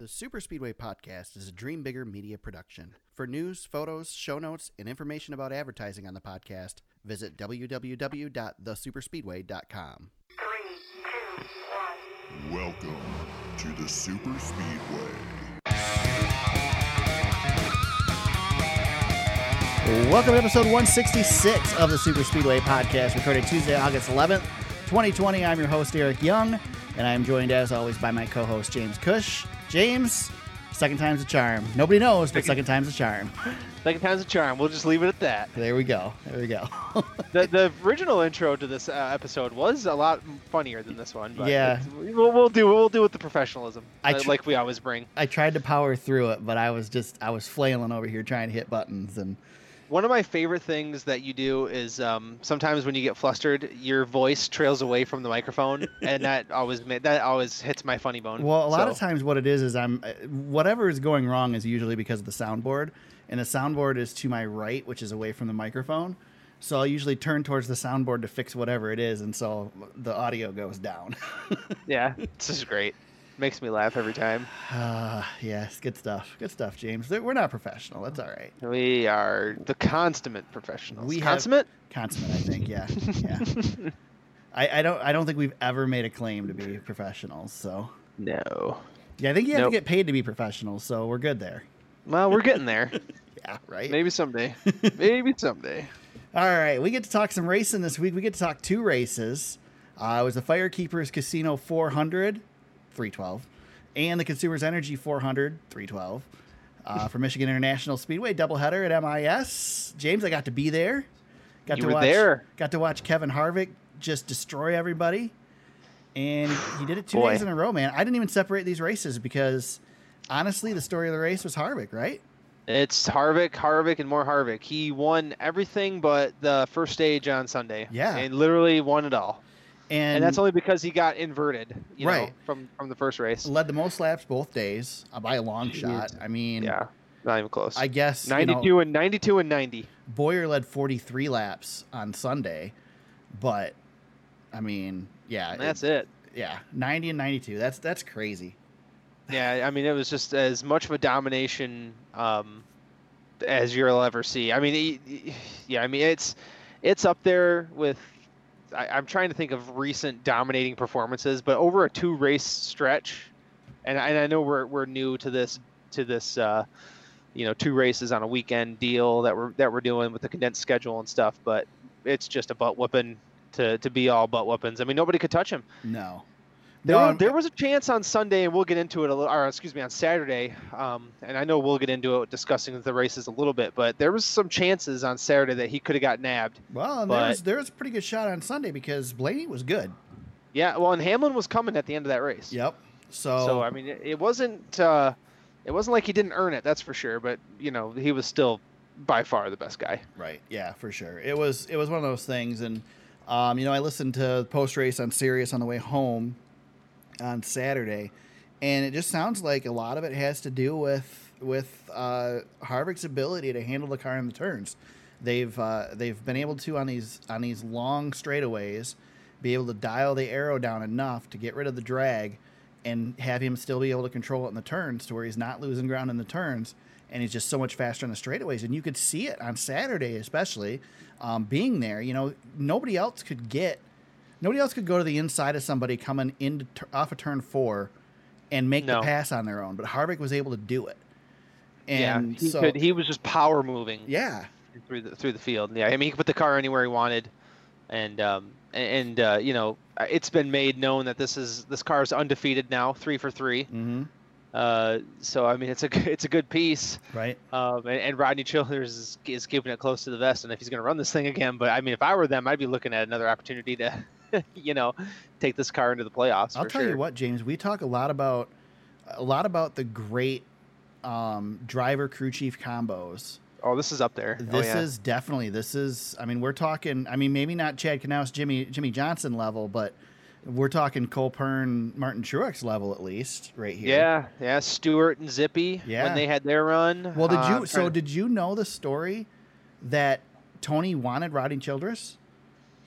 The Super Speedway Podcast is a Dream Bigger media production. For news, photos, show notes, and information about advertising on the podcast, visit www.thesuperspeedway.com. Three, two, one. Welcome to the Super Speedway. Welcome to episode 166 of the Super Speedway Podcast, recorded Tuesday, August 11th, 2020. I'm your host, Eric Young, and I'm joined as always by my co host, James Cush. James, second time's a charm. Nobody knows, but second time's a charm. Second time's a charm. We'll just leave it at that. There we go. There we go. The, the original intro to this uh, episode was a lot funnier than this one. But Yeah. we'll, we'll do we'll do with the professionalism, I uh, tr- like we always bring. I tried to power through it, but I was just, I was flailing over here trying to hit buttons. And One of my favorite things that you do is um, sometimes when you get flustered, your voice trails away from the microphone, and that always ma- that always hits my funny bone. Well, a lot of times, what it is is I'm uh, whatever is going wrong is usually because of the soundboard, and the soundboard is to my right, which is away from the microphone. So I'll usually turn towards the soundboard to fix whatever it is, and so the audio goes down. Yeah, this is great. Makes me laugh every time. uh, yes, good stuff. Good stuff, James. We're not professional. That's all right. We are the consummate professionals. We consummate. Consummate, I think. Yeah, yeah. I, I don't. I don't think we've ever made a claim to be professionals. So No. yeah, I think you have Nope. to get paid to be professionals. So we're good there. Well, we're getting there. Yeah, right. Maybe someday. Maybe someday. All right, we get to talk some racing this week. We get to talk two races. Uh, it was the Firekeepers Casino 400, 312, and the Consumers Energy 400, 312, uh, for Michigan International Speedway doubleheader at MIS. James, I got to be there. Got You to were watch, there. Got to watch Kevin Harvick just destroy everybody, and he did it two Boy. days in a row, man. I didn't even separate these races because honestly, the story of the race was Harvick, right? It's Harvick, Harvick, and more Harvick. He won everything but the first stage on Sunday. Yeah. and literally won it all. And, And, that's only because he got inverted, you know, Right. from from the first race. led the most laps both days uh, by a long Jeez. shot. I mean, Yeah, not even close. I guess you know, Ninety-two and ninety-two and ninety. Bowyer led 43 laps on Sunday, but I mean, yeah, And that's it. yeah, 90 and 92. That's that's crazy. Yeah, I mean, it was just as much of a domination um, as you'll ever see. I mean, yeah, I mean, it's it's up there with. I, I'm trying to think of recent dominating performances, but over a two race stretch, and, and I know we're we're new to this to this, uh, you know, two races on a weekend deal that we're that we're doing with the condensed schedule and stuff, but it's just a butt whooping to to be all butt whoopings. I mean, nobody could touch him. No, There, No, there was a chance on Sunday, and we'll get into it a little, or excuse me, on Saturday. Um, and I know we'll get into it discussing the races a little bit, but there was some chances on Saturday that he could have got nabbed. well, and there was there was a pretty good shot on Sunday because Blaney was good. Yeah, well, and Hamlin was coming at the end of that race. Yep. So, So I mean, it, it wasn't uh, it wasn't like he didn't earn it, that's for sure. But you know, he was still by far the best guy. Right. Yeah, for sure. It was it was one of those things, and um, you know, I listened to post race on Sirius on the way home on Saturday, and it just sounds like a lot of it has to do with with uh, Harvick's ability to handle the car in the turns. They've uh, they've been able to on these on these long straightaways be able to dial the aero down enough to get rid of the drag and have him still be able to control it in the turns to where he's not losing ground in the turns and he's just so much faster on the straightaways and you could see it on saturday especially um, being there you know nobody else could get nobody else could go to the inside of somebody coming into tur- off of turn four and make No. the pass on their own but harvick was able to do it and yeah, he so could. He was just power moving. yeah through the through the field. Yeah, I mean he could put the car anywhere he wanted, and um, and uh, you know it's been made known that this is this car is undefeated now, three for three. hmm Uh, so I mean it's a good- it's a good piece. right Um, and, and Rodney Childers is, is keeping it close to the vest, and if he's going to run this thing again, but I mean if I were them, I'd be looking at another opportunity to, you know, take this car into the playoffs. I'll tell sure. you what, James. We talk a lot about a lot about the great um, driver crew chief combos. Oh, this is up there. Oh, This yeah. is definitely this is. I mean, we're talking. I mean, maybe not Chad Knaus, Jimmie Jimmie Johnson level, but we're talking Cole Pearn, Martin Truex level at least, right here. Yeah, yeah. Stewart and Zippy Yeah. when they had their run. Well, did Uh, you? I'm So did you know the story that Tony wanted Rodney Childers?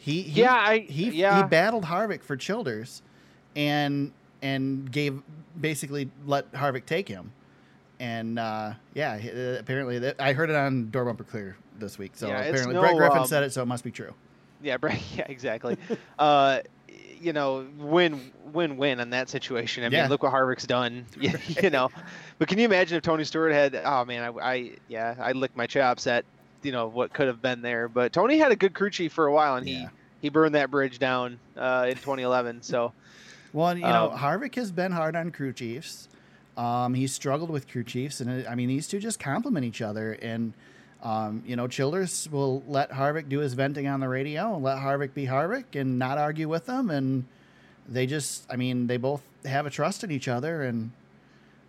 He, he Yeah, I- he yeah. he battled Harvick for Childers, and and gave basically let Harvick take him. And uh, yeah, uh, apparently that, I heard it on Door Bumper Clear this week. So Yeah, apparently no, Brett Griffin um, said it, so it must be true. Yeah, Brett. Yeah, exactly. uh, you know, win, win, win on that situation. I Yeah. mean, look what Harvick's done. You, you know, but can you imagine if Tony Stewart had? Oh man, I, I yeah, I licked my chops at you know what could have been there. But Tony had a good crew chief for a while, and he Yeah. he burned that bridge down uh, in 2011. So Well, you know, Um, Harvick has been hard on crew chiefs. Um, he's struggled with crew chiefs, and it, I mean, these two just complement each other. And um, you know, Childers will let Harvick do his venting on the radio and let Harvick be Harvick and not argue with them. And they just, I mean, they both have a trust in each other. And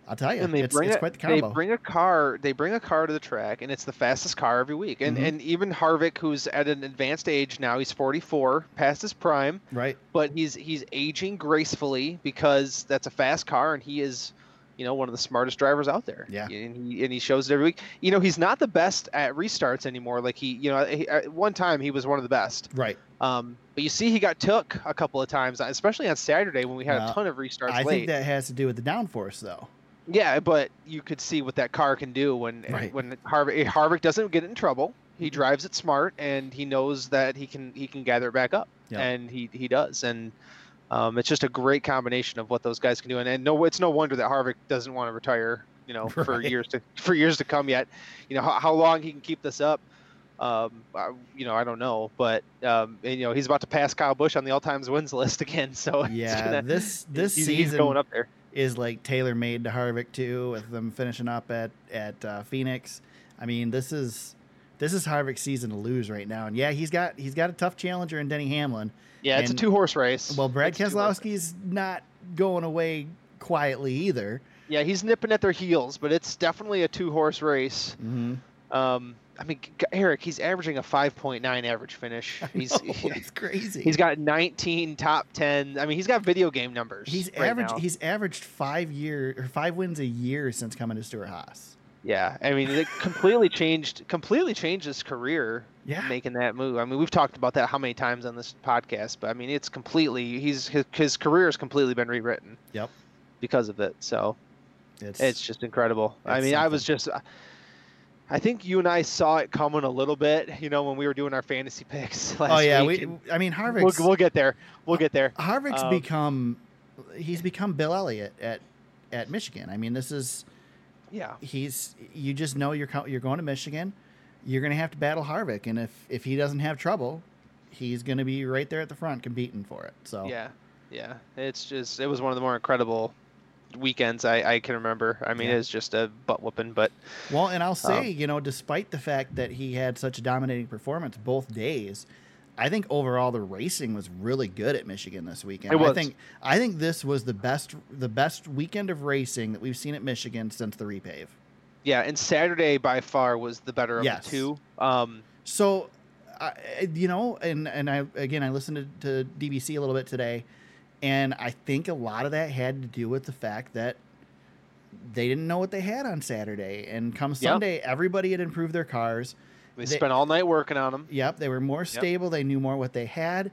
I'll tell you, and they it's, bring it's a, quite the they bring a car they bring a car to the track and it's the fastest car every week and Mhm. and even Harvick who's at an advanced age now he's 44 past his prime right? but he's he's aging gracefully because that's a fast car and he is you know one of the smartest drivers out there Yeah. and he and he shows it every week you know he's not the best at restarts anymore like he you know he, at one time he was one of the best Right. um but you see he got took a couple of times especially on Saturday when we had Well, a ton of restarts I late think that has to do with the downforce, though. Yeah, but you could see what that car can do when Right. when Harvick Harvick doesn't get in trouble. He Mhm. drives it smart, and he knows that he can he can gather it back up, Yeah. and he he does, and um, it's just a great combination of what those guys can do. And, and no, it's no wonder that Harvick doesn't want to retire, you know, for years to for years to come yet. You know how, how long he can keep this up. Um, I, you know, I don't know, but um, and, you know, he's about to pass Kyle Busch on the all-times wins list again. So Yeah, gonna- this this he's, season he's going up there. Is like tailor made to Harvick too, with them finishing up at at uh, Phoenix. I mean, this is this is Harvick's season to lose right now, and yeah, he's got he's got a tough challenger in Denny Hamlin. Yeah, it's and- a two-horse race. Well, Brad It's Keselowski's not going away quietly either. Yeah, he's nipping at their heels, but it's definitely a two-horse race. Mm-hmm. Um, I mean, Eric, he's averaging a 5.9 average finish. He's it's crazy. he's got 19 top 10. I mean, he's got video game numbers. he's right averaged now. he's averaged five year or five wins a year since coming to Stewart-Haas. Yeah, I mean, it completely changed completely changed his career Yeah, making that move. I mean, we've talked about that how many times on this podcast, but I mean, it's completely he's his, his career has completely been rewritten. Yep. Because of it, so it's, it's just incredible. I it's mean, I was just. I think you and I saw it coming a little bit, you know, when we were doing our fantasy picks last oh yeah. We I mean we'll, we'll get there. We'll get there. Harvick's Um, become he's become Bill Elliott at at Michigan. I mean, this is Yeah. he's you just know you're you're going to Michigan. You're going to have to battle Harvick, and if if he doesn't have trouble, he's going to be right there at the front competing for it. So Yeah. Yeah. It's just it was one of the more incredible weekends I, I can remember. I mean, Yeah. it's just a butt whooping, but well, and I'll say, Um, you know, despite the fact that he had such a dominating performance both days. I think overall the racing was really good at Michigan this weekend. I think I think this was the best the best weekend of racing that we've seen at Michigan since the repave. yeah, and Saturday by far was the better of Yes. the two. Um, So, I you know, and and I again I listened to, to DBC a little bit today, and I think a lot of that had to do with the fact that they didn't know what they had on Saturday, and come Sunday, everybody had improved their cars. they, They- spent all night working on them. Yep, they were more stable. They knew more what they had,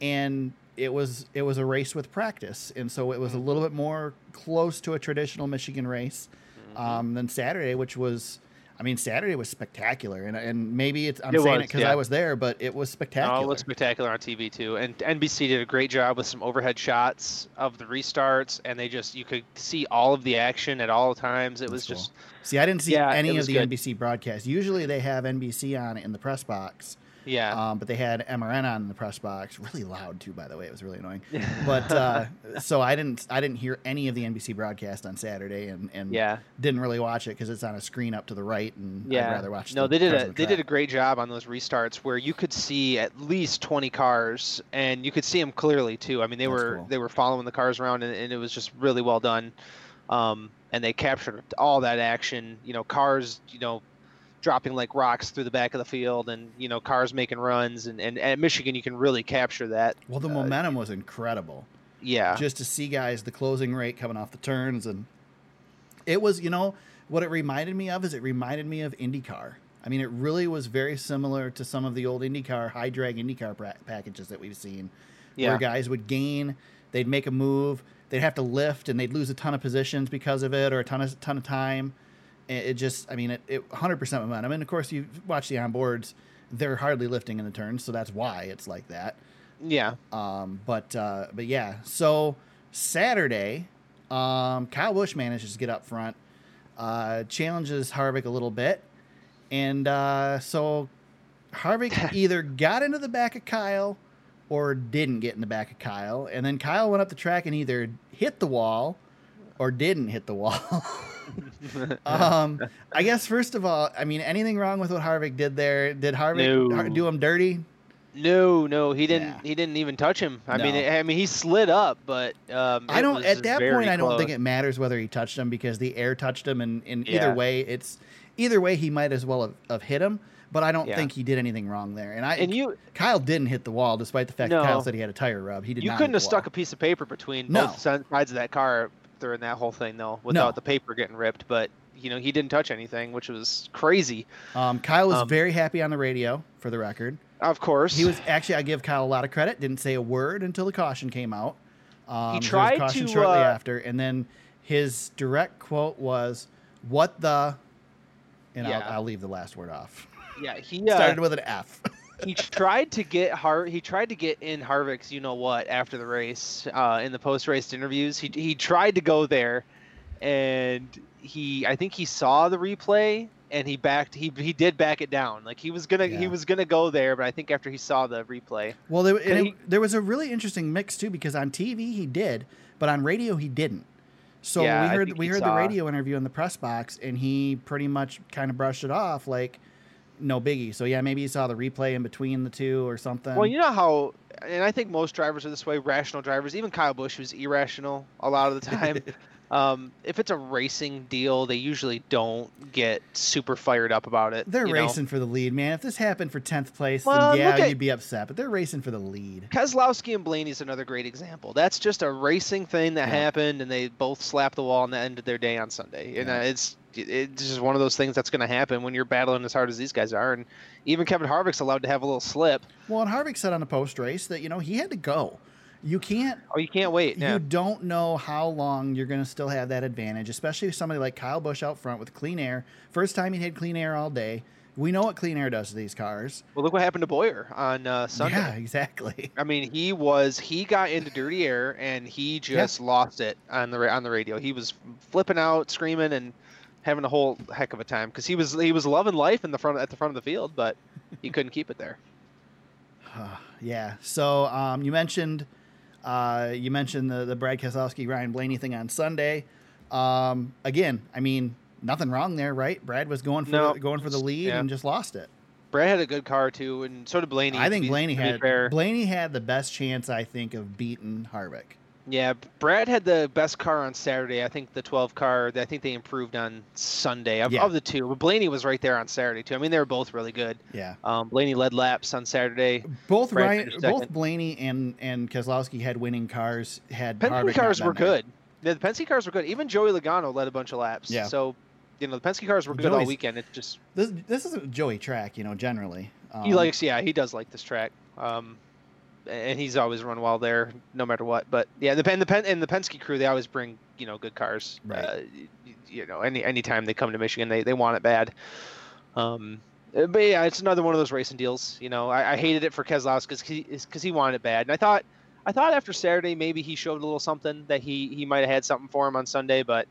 and it was it was a race with practice, and so it was a Mm-hmm. little bit more close to a traditional Michigan race Mm-hmm. um, than Saturday, which was. I mean, Saturday was spectacular, and and maybe it's I'm It saying was, it because yeah. I was there, but it was spectacular. Oh, it looked spectacular on TV too, and NBC did a great job with some overhead shots of the restarts, and they just you could see all of the action at all times. It was cool. just See, I didn't see Yeah, any of the good. NBC broadcasts. Usually they have NBC on in the press box, yeah. um, but they had MRN on in the press box. Really loud too, by the way. It was really annoying. But uh, so I didn't I didn't hear any of the NBC broadcast on Saturday, and and yeah, didn't really watch it because it's on a screen up to the right, and yeah. I'd rather watch. no, the they did a the they did a great job on those restarts where you could see at least 20 cars, and you could see them clearly too. I mean, they That's were cool. they were following the cars around, and, and it was just really well done. Um, and they captured all that action. You know, cars, you know, dropping like rocks through the back of the field, and you know, cars making runs. And, and at Michigan, you can really capture that. Well, the uh, momentum was incredible. Yeah, just to see guys the closing rate coming off the turns and it was you know what it reminded me of is it reminded me of IndyCar. I mean, it really was very similar to some of the old IndyCar high drag IndyCar pra- packages that we've seen, yeah, where guys would gain, they'd make a move, they'd have to lift and they'd lose a ton of positions because of it or a ton of ton of time. It, just, I mean, it, it 100% momentum. And of course, you watch the onboards; they're hardly lifting in the turns, so that's why it's like that. Yeah. Um, but uh, but yeah, so Saturday, um, Kyle Busch manages to get up front, uh, challenges Harvick a little bit, and uh, so Harvick either got into the back of Kyle or didn't get in the back of Kyle, and then Kyle went up the track and either hit the wall or didn't hit the wall. um, I guess first of all, I mean, anything wrong with what Harvick did there? Did Harvick No. do him dirty? No, no, he didn't. Yeah. He didn't even touch him. I mean, I mean, he slid up, but um, I don't. At that point, I don't close. think it matters whether he touched him because the air touched him, and in Yeah. either way, it's either way he might as well have, have hit him. But I don't Yeah. think he did anything wrong there. And I And you, Kyle didn't hit the wall, despite the fact that Kyle said he had a tire rub. He did you couldn't have stuck a piece of paper between No. both sides of that car during that whole thing, though, without the paper getting ripped. But you know, he didn't touch anything, which was crazy. Um, Kyle was Um, very happy on the radio, for the record. Of course, He was actually. I give Kyle a lot of credit. Didn't say a word until the caution came out. Um, a tried caution to, shortly uh, after, and then his direct quote was, "What the." And Yeah. I'll, I'll leave the last word off. Yeah, he uh, Started with an F. he tried to get Har he tried to get in Harvick's you know what after the race uh, in the post race interviews. He he tried to go there, and he I think he saw the replay and he backed he he did back it down. Like he was gonna Yeah. he was gonna go there, but I think after he saw the replay, Well, there, he- there was a really interesting mix too because on TV he did, but on radio he didn't. So Yeah, we heard we he heard the radio interview in the press box, and he pretty much kind of brushed it off like no biggie. So yeah, maybe you saw the replay in between the two or something. well you know how. And I think most drivers are this way. Rational drivers, even Kyle Busch, who's irrational a lot of the time. um, if it's a racing deal, they usually don't get super fired up about it. they're you know? racing for the lead, man. If this happened for tenth place, Well, then yeah, at- you'd be upset. But they're racing for the lead. Keselowski and Blaney's another great example. That's just a racing thing that Yeah. happened, and they both slapped the wall and that ended their day on Sunday. And Yeah. uh, it's it's just one of those things that's going to happen when you're battling as hard as these guys are. And even Kevin Harvick's allowed to have a little slip. Well, and Harvick said on the post race that you know he had to go. You can't Oh, you can't wait. Yeah. You don't know how long you're going to still have that advantage, especially with somebody like Kyle Busch out front with clean air. First time he had clean air all day. We know what clean air does to these cars. Well, look what happened to Bowyer on uh, Sunday. Yeah, exactly. I mean, he was he got into dirty air and he just lost it on the on the radio. He was flipping out, screaming, and having a whole heck of a time because he was he was loving life in the front at the front of the field, but he couldn't keep it there. yeah. So um, you mentioned uh, you mentioned the the Brad Keselowski Ryan Blaney thing on Sunday. Um, again, I mean nothing wrong there, right? Brad was going for the, going for the lead yeah. and just lost it. Brad had a good car too, and so did Blaney. I think be- Blaney had fair. Blaney had the best chance I think of beating Harvick. Yeah, Brad had the best car on Saturday. I think the 12 car. I think they improved on Sunday of, Yeah. of the two. But Blaney was right there on Saturday too. I mean, they were both really good. Yeah. Um, Blaney led laps on Saturday. Both Brad Ryan, both. Blaney and and Keselowski had winning cars. Had Penske cars were good. Yeah, the Penske cars were good. Even Joey Logano led a bunch of laps. Yeah. So, you know, the Penske cars were good all weekend. It just This this is a Joey track, you know. Generally, um, he likes. Yeah, he does like this track. Um, and he's always run well there, no matter what. But yeah, the Pen, the Pen, and the Penske crew, they always bring you know good cars. Right. Uh, you know, any anytime they come to Michigan, they they want it bad. Um, uh, but yeah, it's another one of those racing deals. You know, I, I hated it for Keselowski because he because he wanted it bad, and I thought I thought after Saturday maybe he showed a little something that he he might have had something for him on Sunday, but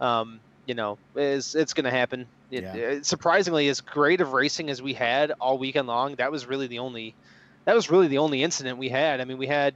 um, you know, it's it's gonna happen. It, Yeah. it- surprisingly, as great of racing as we had all weekend long, that was really the only that was really the only incident we had. I mean, we had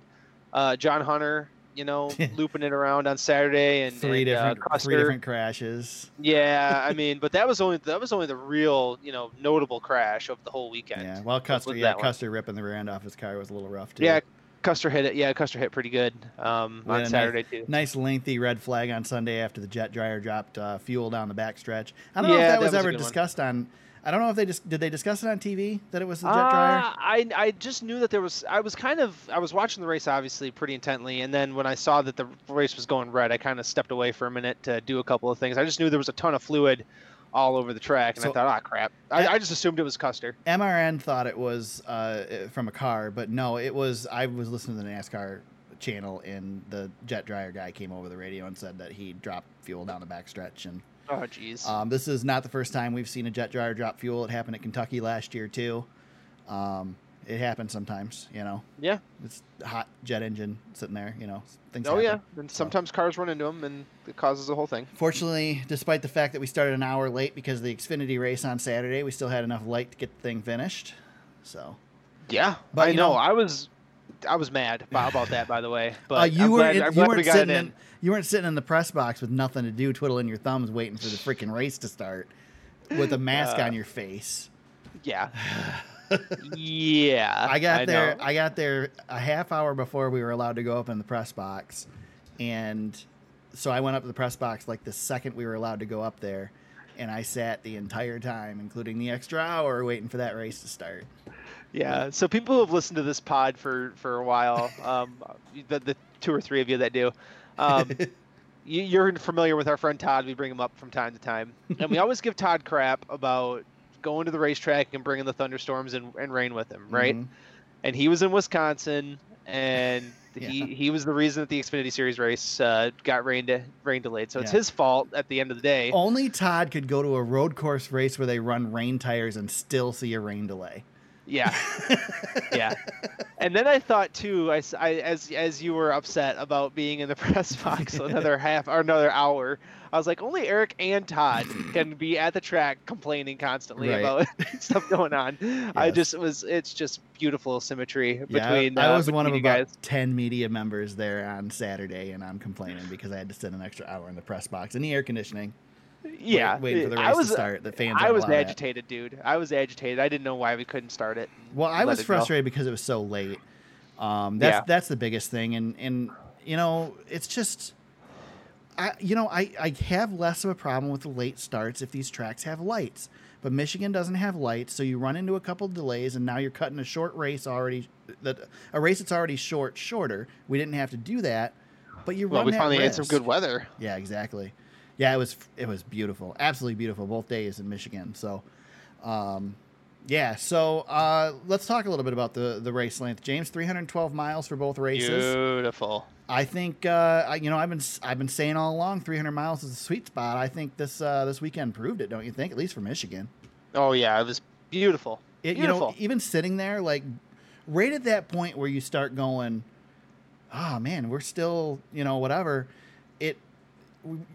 uh, John Hunter, you know, looping it around on Saturday, and three and, different uh, three different crashes. Yeah, I mean, but that was only that was only the real, you know, notable crash of the whole weekend. Yeah, well, Custer, yeah. Custer ripping the rear end off his car was a little rough too. Yeah, Custer hit it. Yeah, Custer hit pretty good um, We had a on nice- Saturday too. Nice lengthy red flag on Sunday after the jet dryer dropped uh, fuel down the backstretch. I don't know if that that was, was ever good one. discussed on. I don't know if they just did they discuss it on TV that it was the jet Uh, dryer. I I just knew that there was. I was kind of. I was watching the race obviously pretty intently, and then when I saw that the race was going red, I kind of stepped away for a minute to do a couple of things. I just knew there was a ton of fluid all over the track, and So- I thought, ah, crap. I, I just assumed it was Custer. MRN thought it was uh, from a car, but no, it was. I was listening to the NASCAR channel, and the jet dryer guy came over the radio and said that he dropped fuel down the backstretch. And Oh, jeez. um, this is not the first time we've seen a jet dryer drop fuel. It happened at Kentucky last year too. Um, it happens sometimes, you know. yeah. It's a hot jet engine sitting there, you know. Things Oh, yeah. And sometimes cars run into them, and it causes the whole thing. Fortunately, despite the fact that we started an hour late because of the Xfinity race on Saturday, we still had enough light to get the thing finished. So Yeah, But, I know. know- I was, I was mad about about that, by the way. But uh, you I'm weren't glad, in- you weren't it sitting in. in you weren't sitting in the press box with nothing to do, twiddling your thumbs, waiting for the freaking race to start with a mask Uh, on your face. Yeah. yeah. I got there. know. I got there a half hour before we were allowed to go up in the press box, and so I went up to the press box like the second we were allowed to go up there, and I sat the entire time, including the extra hour, waiting for that race to start. Yeah. So people who have listened to this pod for for a while, um, the the two or three of you that do, um, you, you're familiar with our friend Todd. We bring him up from time to time, and we always give Todd crap about going to the racetrack and bringing the thunderstorms and, and rain with him, right? Mhm. And he was in Wisconsin, and he Yeah. he was the reason that the Xfinity Series race uh, got rain de- rain delayed. So it's Yeah. his fault at the end of the day. Only Todd could go to a road course race where they run rain tires and still see a rain delay. Yeah. yeah. And then I thought too, I, I- as as you were upset about being in the press box another half or another hour, I was like, only Eric and Todd can be at the track complaining constantly Right. about stuff going on. I just was, it's just beautiful symmetry between. Yeah. I uh, was one of about guys. ten media members there on Saturday, and I'm complaining because I had to sit an extra hour in the press box in the air conditioning. Wait- Yeah, waiting for the race I was, to start. The fans. I was agitated, dude. I was agitated. I didn't know why we couldn't start it. Well, I was it go. frustrated because it was so late. Um, that's Yeah. that's the biggest thing, and and you know it's just, I you know I I have less of a problem with the late starts if these tracks have lights, but Michigan doesn't have lights, so you run into a couple delays, and now you're cutting a short race already, that a race that's already short shorter. We didn't have to do that, but you Well, run we that finally had some good weather. Yeah, exactly. Yeah, it was it was beautiful, absolutely beautiful both days in Michigan. So, um, yeah. So uh, let's talk a little bit about the the race length. James, 312 miles for both races. Beautiful. I think uh, I, you know I've been I've been saying all along 300 miles is a sweet spot. I think this uh, this weekend proved it. Don't you think? At least for Michigan. Oh yeah, it was beautiful. It, you know, even sitting there, like right at that point where you start going, oh man, we're still, you know, whatever. It,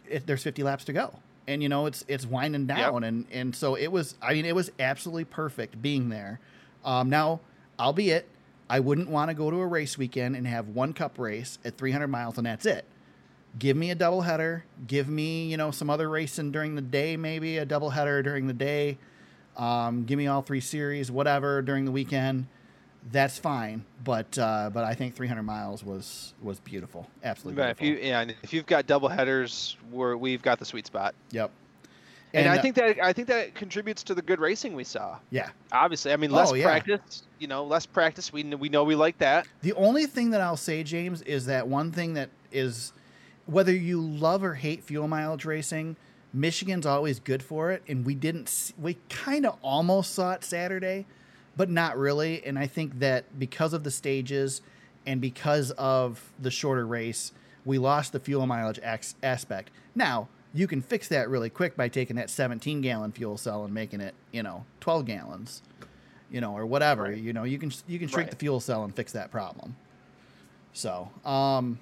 it there's 50 laps to go, and you know it's it's winding down, and and so it was. I mean, it was absolutely perfect being there. Um, now, albeit, I wouldn't want to go to a race weekend and have one cup race at 300 miles and that's it. Give me a double header. Give me, you know, some other racing during the day, maybe a double header during the day. Um, give me all three series, whatever during the weekend. That's fine, but uh, but I think 300 miles was was beautiful, absolutely if beautiful. you yeah, and if you've got double headers, we're, we've got the sweet spot. yep. And, I uh, think that I think that contributes to the good racing we saw. yeah, Obviously, I mean less Oh, yeah. practice. You know, less practice. We we know we like that. The only thing that I'll say, James, is that one thing that is whether you love or hate fuel mileage racing, Michigan's always good for it, and we didn't. s- We kind of almost saw it Saturday, but not really. And I think that because of the stages and because of the shorter race, we lost the fuel mileage aspect. Now you can fix that really quick by taking that 17 gallon fuel cell and making it, you know, 12 gallons, you know, or whatever. Right. You know, you can you can shrink Right. the fuel cell and fix that problem. So, um,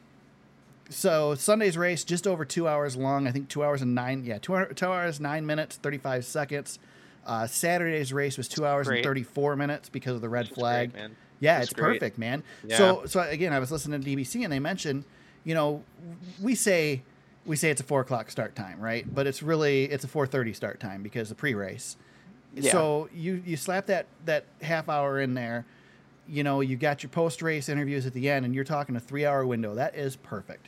so Sunday's race just over two hours long. I think two hours and nine. Yeah, two, two hours nine minutes thirty five seconds. Uh, Saturday's race was two hours Great. and thirty four minutes because of the red flag. great. Yeah, It's great. perfect, man. Yeah. So, so again, I was listening to DBC and they mentioned, you know, we say we say it's a four o'clock start time, right? But it's really it's a four thirty start time because the pre-race. Yeah. So you you slap that that half hour in there, you know, you got your post-race interviews at the end, and you're talking a three-hour window. That is perfect.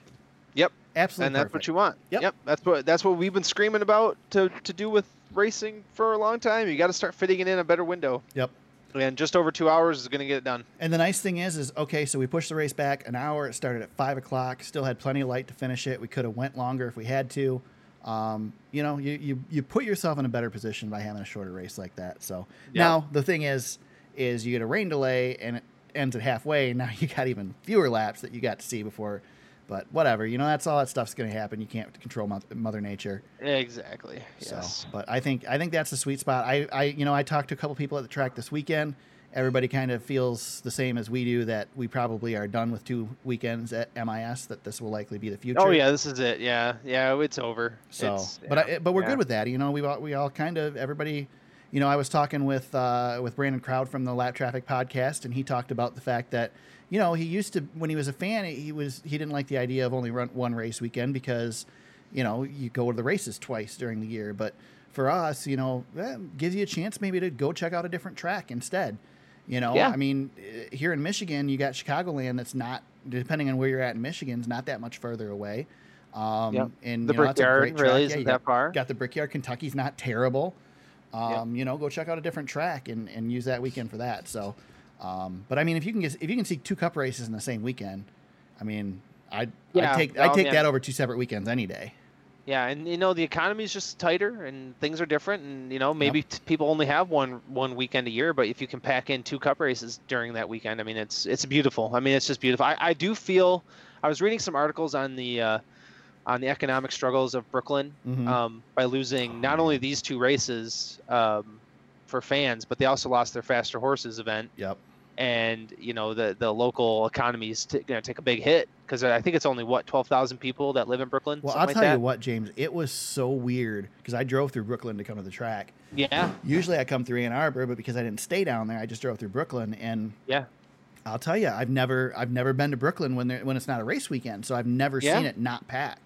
Yep. Absolutely, and that's perfect. what you want. Yep. That's what that's what we've been screaming about to to do with racing for a long time. You got to start fitting it in a better window. Yep. And just over two hours is going to get it done. And the nice thing is, is okay. So we pushed the race back an hour. It started at five o'clock. Still had plenty of light to finish it. We could have went longer if we had to. Um, you know, you, you you put yourself in a better position by having a shorter race like that. So Yeah. now the thing is, is you get a rain delay, and it ends at halfway, and now you got even fewer laps that you got to see before. But whatever, you know, that's all that stuff's going to happen. You can't control Mother Nature. Exactly. So, Yes. but I think I think that's the sweet spot. I, I you know I talked to a couple people at the track this weekend. Everybody kind of feels the same as we do that we probably are done with two weekends at MIS. That this will likely be the future. Oh yeah, this is it. Yeah, yeah, it's over. So, It's- but yeah, I, but we're yeah. good with that. You know, we all we all kind of everybody. You know, I was talking with uh, with Brandon Crowd from the Lap Traffic podcast, and he talked about the fact that you know he used to when he was a fan, he was he didn't like the idea of only run one race weekend because you know you go to the races twice during the year. But for us, you know, eh, gives you a chance maybe to go check out a different track instead. You know, Yeah. I mean, eh, here in Michigan, you got Chicagoland that's not depending on where you're at in Michigan, is not that much further away. Um, Yep. and The you know, Brickyard really Yeah, isn't that got- far. Got the Brickyard. Kentucky's not terrible. Um, You know, go check out a different track and, and use that weekend for that. So, um, but I mean, if you can get if you can see two cup races in the same weekend, I mean, I'd, Yeah, I'd take I'd take man. that over two separate weekends any day. Yeah, and you know the economy is just tighter and things are different, and you know maybe t- people only have one one weekend a year, but if you can pack in two cup races during that weekend, I mean it's it's beautiful. I mean it's just beautiful. I, I do feel I was reading some articles on the uh, on the economic struggles of Brooklyn Mhm. um, by losing not only these two races um, for fans, but they also lost their faster horses event, Yep. and you know the the local economy's t- going to take a big hit because I think it's only what twelve thousand people that live in Brooklyn. Well, I'll like tell that. you what, James, it was so weird because I drove through Brooklyn to come to the track. Yeah. Usually I come through Ann Arbor, but because I didn't stay down there, I just drove through Brooklyn. And Yeah. I'll tell you, I've never I've never been to Brooklyn when there, when it's not a race weekend, so I've never Yeah. seen it not packed.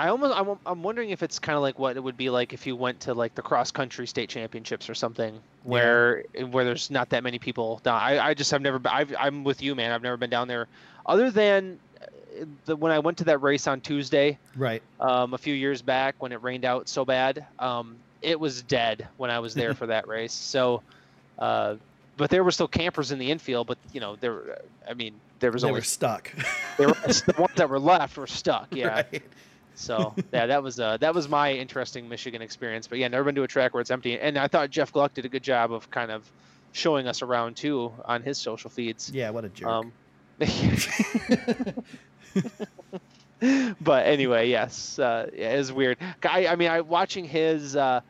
I almost I'm, I'm wondering if it's kind of like what it would be like if you went to like the cross country state championships or something where where there's not that many people down. I, I just have never been, I've, I'm with you man I've never been down there other than uh, the, when I went to that race on Tuesday Right. um, a few years back when it rained out so bad um, it was dead when I was there for that race so uh, but there were still campers in the infield but you know there I mean there was They only were stuck. there were, the ones that were left were stuck yeah Right. So yeah, that was uh, that was my interesting Michigan experience. But yeah, never been to a track where it's empty. And I thought Jeff Gluck did a good job of kind of showing us around too on his social feeds. Yeah, what a jerk. Um, but anyway, yes, uh, yeah, it was weird. I, I mean, I watching his uh,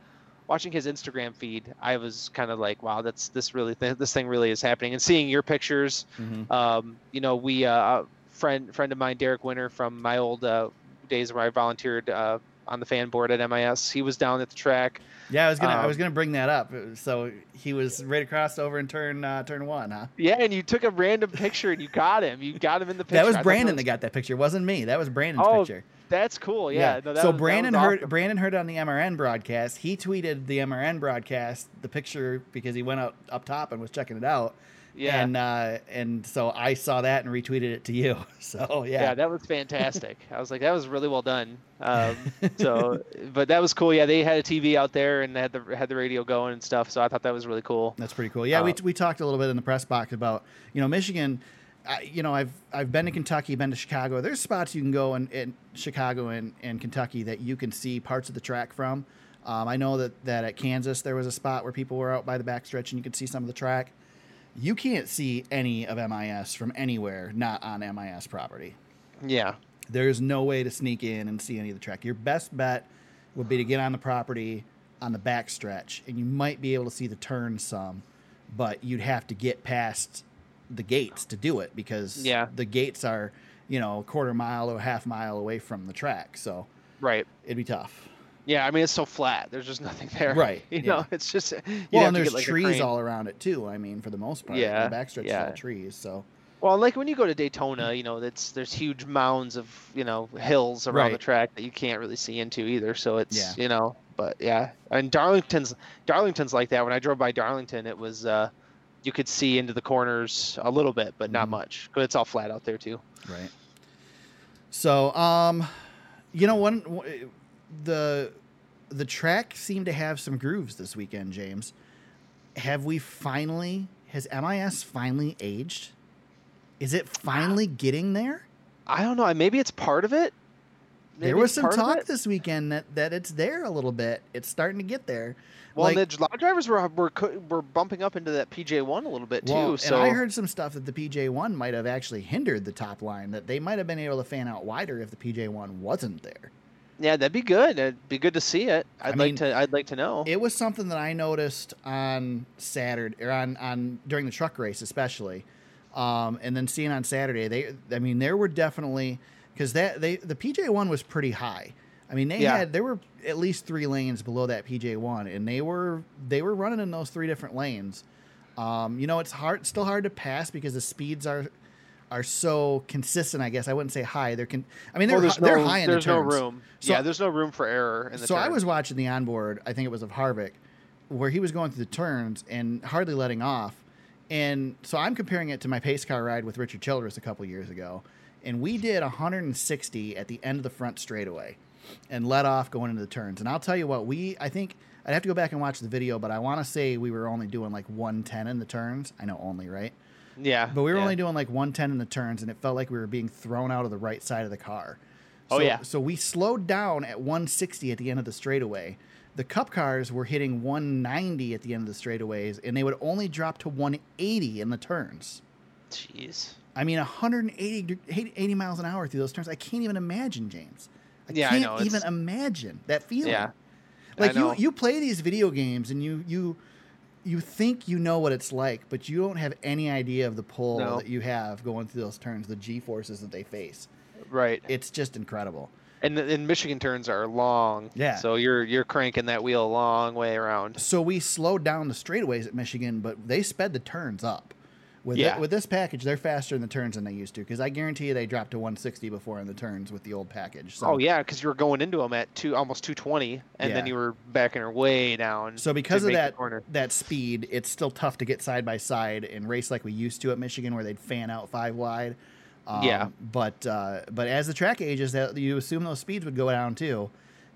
watching his Instagram feed, I was kind of like, wow, that's this really th- this thing really is happening. And seeing your pictures, Mhm. um, you know, we uh, a friend friend of mine, Derek Winter from my old uh, days where I volunteered uh, on the fan board at MIS. He was down at the track. Yeah, I was gonna I um, was gonna bring that up. So he was right across over in turn uh, turn one, huh? Yeah, and you took a random picture and you got him. You got him in the picture. That was I Brandon was- that got that picture. It wasn't me. That was Brandon's Oh, picture. That's cool. Yeah. no, that so was- Brandon heard. Brandon heard on the MRN broadcast. He tweeted the MRN broadcast the picture because he went out up top and was checking it out. Yeah. And uh, and so I saw that and retweeted it to you. So yeah. yeah. that was fantastic. I was like, that was really well done. Um, so, but that was cool. Yeah, they had a TV out there and they had the had the radio going and stuff. So I thought that was really cool. That's pretty cool. Yeah, we, Uh, we talked a little bit in the press box about you know Michigan. I, you know, I've I've been to Kentucky, been to Chicago. There's spots you can go in, in Chicago and, and Kentucky that you can see parts of the track from. Um, I know that that at Kansas there was a spot where people were out by the backstretch and you could see some of the track. You can't see any of MIS from anywhere not on MIS property. Yeah. There's no way to sneak in and see any of the track. Your best bet would be to get on the property on the back stretch, and you might be able to see the turn some, but you'd have to get past the gates to do it because Yeah. the gates are, you know, a quarter mile or a half mile away from the track. So Right. it'd be tough. Yeah. I mean, it's so flat. There's just nothing there. Right, You yeah. know, it's just. well, and there's get, like, trees all around it too. I mean, for the most part, Yeah, the backstretch is yeah. all trees. So Well, like when you go to Daytona, you know, that's there's huge mounds of you know hills around the track that you can't really see into either. So it's Yeah. you know, but yeah, and Darlington's Darlington's like that. When I drove by Darlington, it was uh, you could see into the corners a little bit, but not Mhm. much. But it's all flat out there too. Right. So, um, you know, one the the track seemed to have some grooves this weekend, James. Have we finally has MIS finally aged? Is it finally ah. getting there? I don't know. Maybe it's part of it. there was some talk this weekend that that it's there a little bit. It's starting to get there. Well, like- the lot drivers were were were bumping up into that PJ one a little bit too. Well, so and I heard some stuff that the PJ one might have actually hindered the top line. That they might have been able to fan out wider if the PJ one wasn't there. Yeah, that'd be good. It'd be good to see it. I'd mean, like to. I'd like to know. It was something that I noticed on Saturday or on, on during the truck race, especially, um, and then seeing on Saturday. They, I mean, there were definitely because that they the PJ one was pretty high. I mean, they Yeah. had there were at least three lanes below that PJ one, and they were they were running in those three different lanes. Um, you know, it's hard, still hard to pass because the speeds are are so consistent. I guess I wouldn't say high. They're con- I mean, they're Well, there's they're no, high in there's the no room. So- yeah, there's no room for error in the So I was watching the onboard. I think it was of Harvick, where he was going through the turns and hardly letting off. And so I'm comparing it to my pace car ride with Richard Childress a couple years ago, and we did 160 at the end of the front straightaway, and let off going into the turns. And I'll tell you what, we I think I'd have to go back and watch the video, but I want to say we were only doing like 110 in the turns. I know only right, yeah, but we were yeah. only doing like 110 in the turns, and it felt like we were being thrown out of the right side of the car. Oh, So- yeah. So we slowed down at 160 at the end of the straightaway. The Cup cars were hitting 190 at the end of the straightaways, and they would only drop to 180 in the turns. Jeez. I mean, 180 80 80 miles an hour through those turns. I can't even imagine, James. I Yeah, I can't know, even imagine that feeling. Yeah. I Like you, you play these video games and you you you think you know what it's like, but you don't have any idea of the pull No. that you have going through those turns, the G forces that they face. Right. It's just incredible. And the- and Michigan turns are long. Yeah. So you're you're cranking that wheel a long way around. So we slowed down the straightaways at Michigan, but they sped the turns up. With Yeah. it, with this package, they're faster in the turns than they used to because I guarantee you they dropped to 160 before in the turns with the old package. So, oh yeah, because you were going into them at two almost 220, and then you were backing her way down. So because of that corner. that speed, it's still tough to get side by side and race like we used to at Michigan, where they'd fan out five wide. Um, Yeah. But uh, but as the track ages, that you assume those speeds would go down too.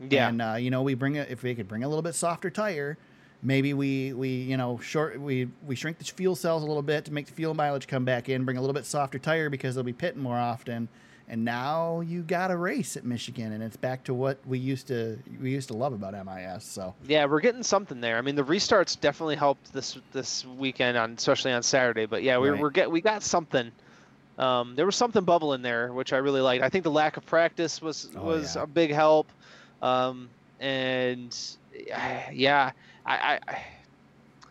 Yeah. And uh, you know, we bring it if we could bring a little bit softer tire, maybe we we you know short we we shrink the fuel cells a little bit to make the fuel mileage come back in, bring a little bit softer tire because they'll be pitting more often. And now you got a race at Michigan, and it's back to what we used to we used to love about MIS. So Yeah, we're getting something there. I mean, the restarts definitely helped this this weekend on, especially on Saturday. But yeah, we Right. we're get we got something. Um, there was something bubbling there, which I really liked. I think the lack of practice was Oh, was yeah. a big help. Um, and yeah, I, I,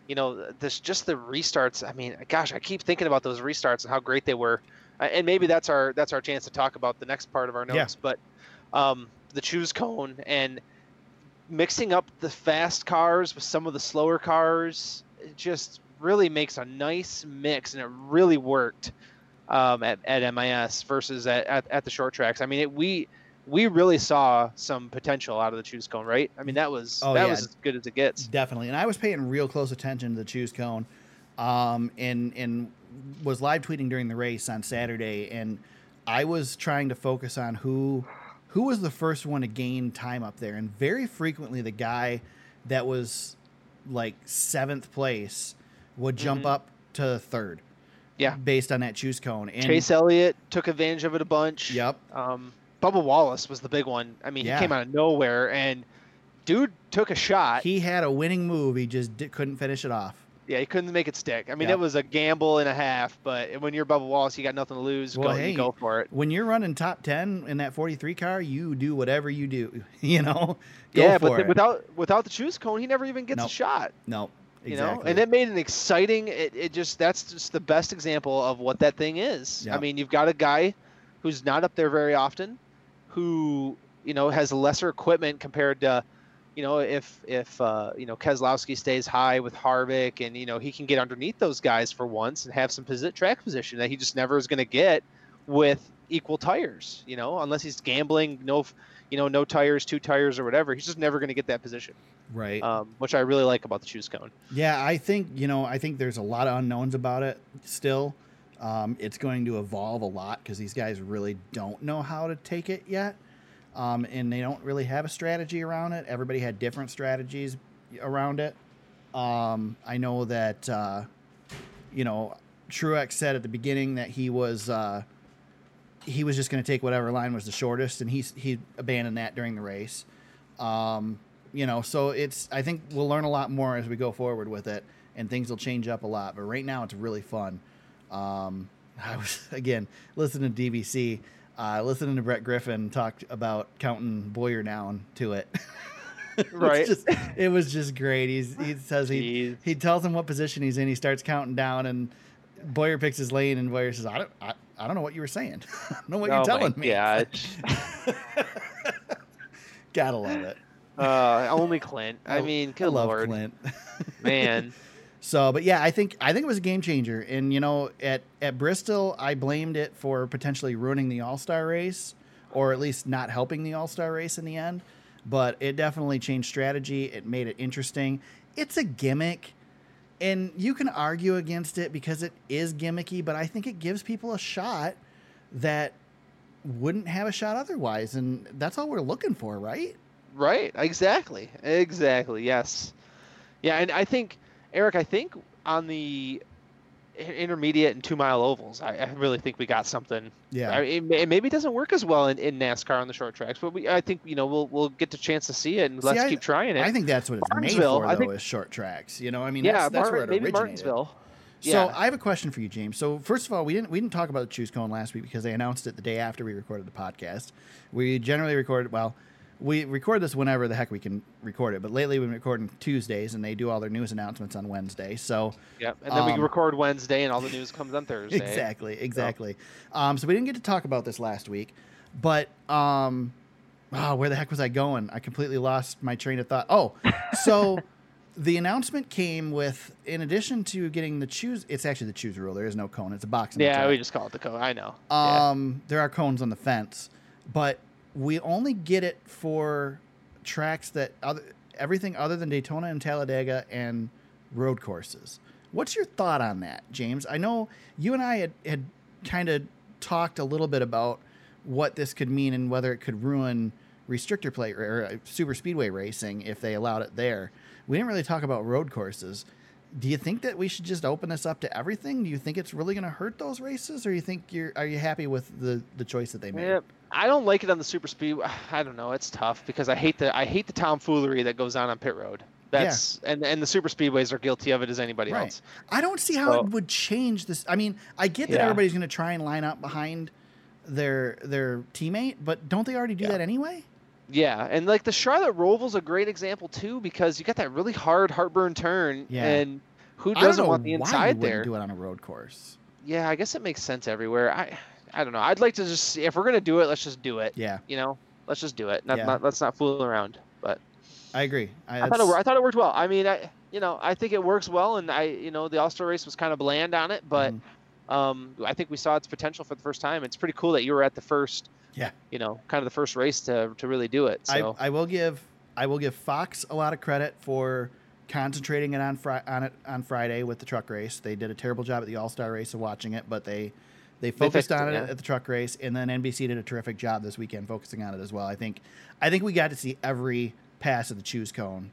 you know, this just the restarts. I mean, gosh, I keep thinking about those restarts and how great they were. And maybe that's our that's our chance to talk about the next part of our Yeah. notes. But um, the choose cone and mixing up the fast cars with some of the slower cars it just really makes a nice mix and it really worked um, at, at MIS versus at, at, at the short tracks. I mean, it, we we really saw some potential out of the choose cone, right? I mean, that was Oh, that yeah. was as good as it gets. Definitely, and I was paying real close attention to the choose cone, um, and and was live tweeting during the race on Saturday, and I was trying to focus on who who was the first one to gain time up there, and very frequently the guy that was like seventh place would jump Mhm. up to third, Yeah. based on that choose cone. And Chase Elliott took advantage of it a bunch. Yep. Um, Bubba Wallace was the big one. I mean, Yeah. he came out of nowhere and dude took a shot. he had a winning move. He just couldn't finish it off. yeah, he couldn't make it stick. I mean, Yep. it was a gamble and a half. But when you're Bubba Wallace, you got nothing to lose. Well, go, hey, go for it. When you're running top ten in that 43 car, you do whatever you do. You know, go yeah, for but it. without without the choose cone, he never even gets Nope. a shot. no, You exactly. know, and it made an exciting. It, it just that's just the best example of what that thing is. I mean, you've got a guy who's not up there very often, who you know has lesser equipment compared to, you know, if if uh, you know Keselowski stays high with Harvick and you know he can get underneath those guys for once and have some posi- track position that he just never is going to get with equal tires. You know, unless he's gambling, no, you know, no tires, two tires or whatever. He's just never going to get that position, right. um, which I really like about the choose cone. yeah, I think you know. I think there's a lot of unknowns about it still. Um, it's going to evolve a lot because these guys really don't know how to take it yet, um, and they don't really have a strategy around it. Everybody had different strategies around it. Um, I know that uh, you know Truex said at the beginning that he was uh, he was just going to take whatever line was the shortest, and he he abandoned that during the race. Um, you know, so it's I think we'll learn a lot more as we go forward with it, and things will change up a lot. But right now, it's really fun. Um, I was again listening to DBC, uh, listening to Brett Griffin talk about counting Bowyer down to it. it Right. just- it was just great. He's, he says he Jeez. he tells him what position he's in. He starts counting down, and Bowyer picks his lane, and Bowyer says, "I don't, I, I don't know what you were saying. I don't know what oh you're telling me." gosh. Gotta love it. Uh, only Clint. I I- mean, I good love lord, Clint. man. So, but yeah, I think I think it was a game changer, and you know, at at Bristol, I blamed it for potentially ruining the All Star race, or at least not helping the All Star race in the end. But it definitely changed strategy. It made it interesting. It's a gimmick, and you can argue against it because it is gimmicky. But I think it gives people a shot that wouldn't have a shot otherwise, and that's all we're looking for, right? Right. Exactly. Exactly. Yes. Yeah, and I think Eric. I think on the intermediate and two mile ovals, I, I really think we got something. Yeah. I, it, may- maybe it doesn't work as well in, in NASCAR on the short tracks, but we, I think you know we'll we'll get the chance to see it and See, let's I- keep trying it. I think that's what it's made for, I though, think- is short tracks. You know, I mean, yeah, that's, that's where it maybe originated. Martinsville. So Yeah. I have a question for you, James. So first of all, we didn't we didn't talk about the choose cone last week because they announced it the day after we recorded the podcast. We generally record well, we record this whenever the heck we can record it. But lately we've been recording Tuesdays, and they do all their news announcements on Wednesday. So Yep. And then we Um, record Wednesday, and all the news comes on Thursday. exactly, exactly. Um, so we didn't get to talk about this last week, but um, oh, where the heck was I going? I completely lost my train of thought. Oh, so the announcement came with, in addition to getting the choose, it's actually the choose rule. There is no cone. It's a box. Yeah, we just call it the cone. I know. yeah. Um, there are cones on the fence, but we only get it for tracks that other everything other than Daytona and Talladega and road courses. What's your thought on that, James? I know you and I had, had kind of talked a little bit about what this could mean and whether it could ruin restrictor plate or uh, super speedway racing if they allowed it there. We didn't really talk about road courses. Do you think that we should just open this up to everything? Do you think it's really going to hurt those races, or you think you're are you happy with the the choice that they made? I don't like it on the super speed. I don't know. It's tough because I hate the I hate the tomfoolery that goes on on pit road. That's and and the super speedways are guilty of it as anybody Right. else. I don't see how So- it would change this. I mean, I get that Yeah. everybody's going to try and line up behind their their teammate, but don't they already do Yeah. that anyway? Yeah, and like the Charlotte Roval's a great example too because you got that really hard heartburn turn, Yeah. and who doesn't want the why you inside there? Do it on a road course. Yeah, I guess it makes sense everywhere. I I don't know. I'd like to just see if we're gonna do it, let's just do it. Yeah, You know, let's just do it. Not, Yeah. not let's not fool around. But I agree. I, I thought it I thought it worked well. I mean, I you know I think it works well, and I you know the All Star race was kind of bland on it, but Mhm. um, I think we saw its potential for the first time. It's pretty cool that you were at the first, Yeah. you know, kind of the first race to to really do it. So I, I will give I will give Fox a lot of credit for concentrating it on Fri- on it on Friday with the truck race. They did a terrible job at the All Star race of watching it, but they they focused fixed on it, it yeah. at the truck race, and then NBC did a terrific job this weekend focusing on it as well. I think I think we got to see every pass of the choose cone,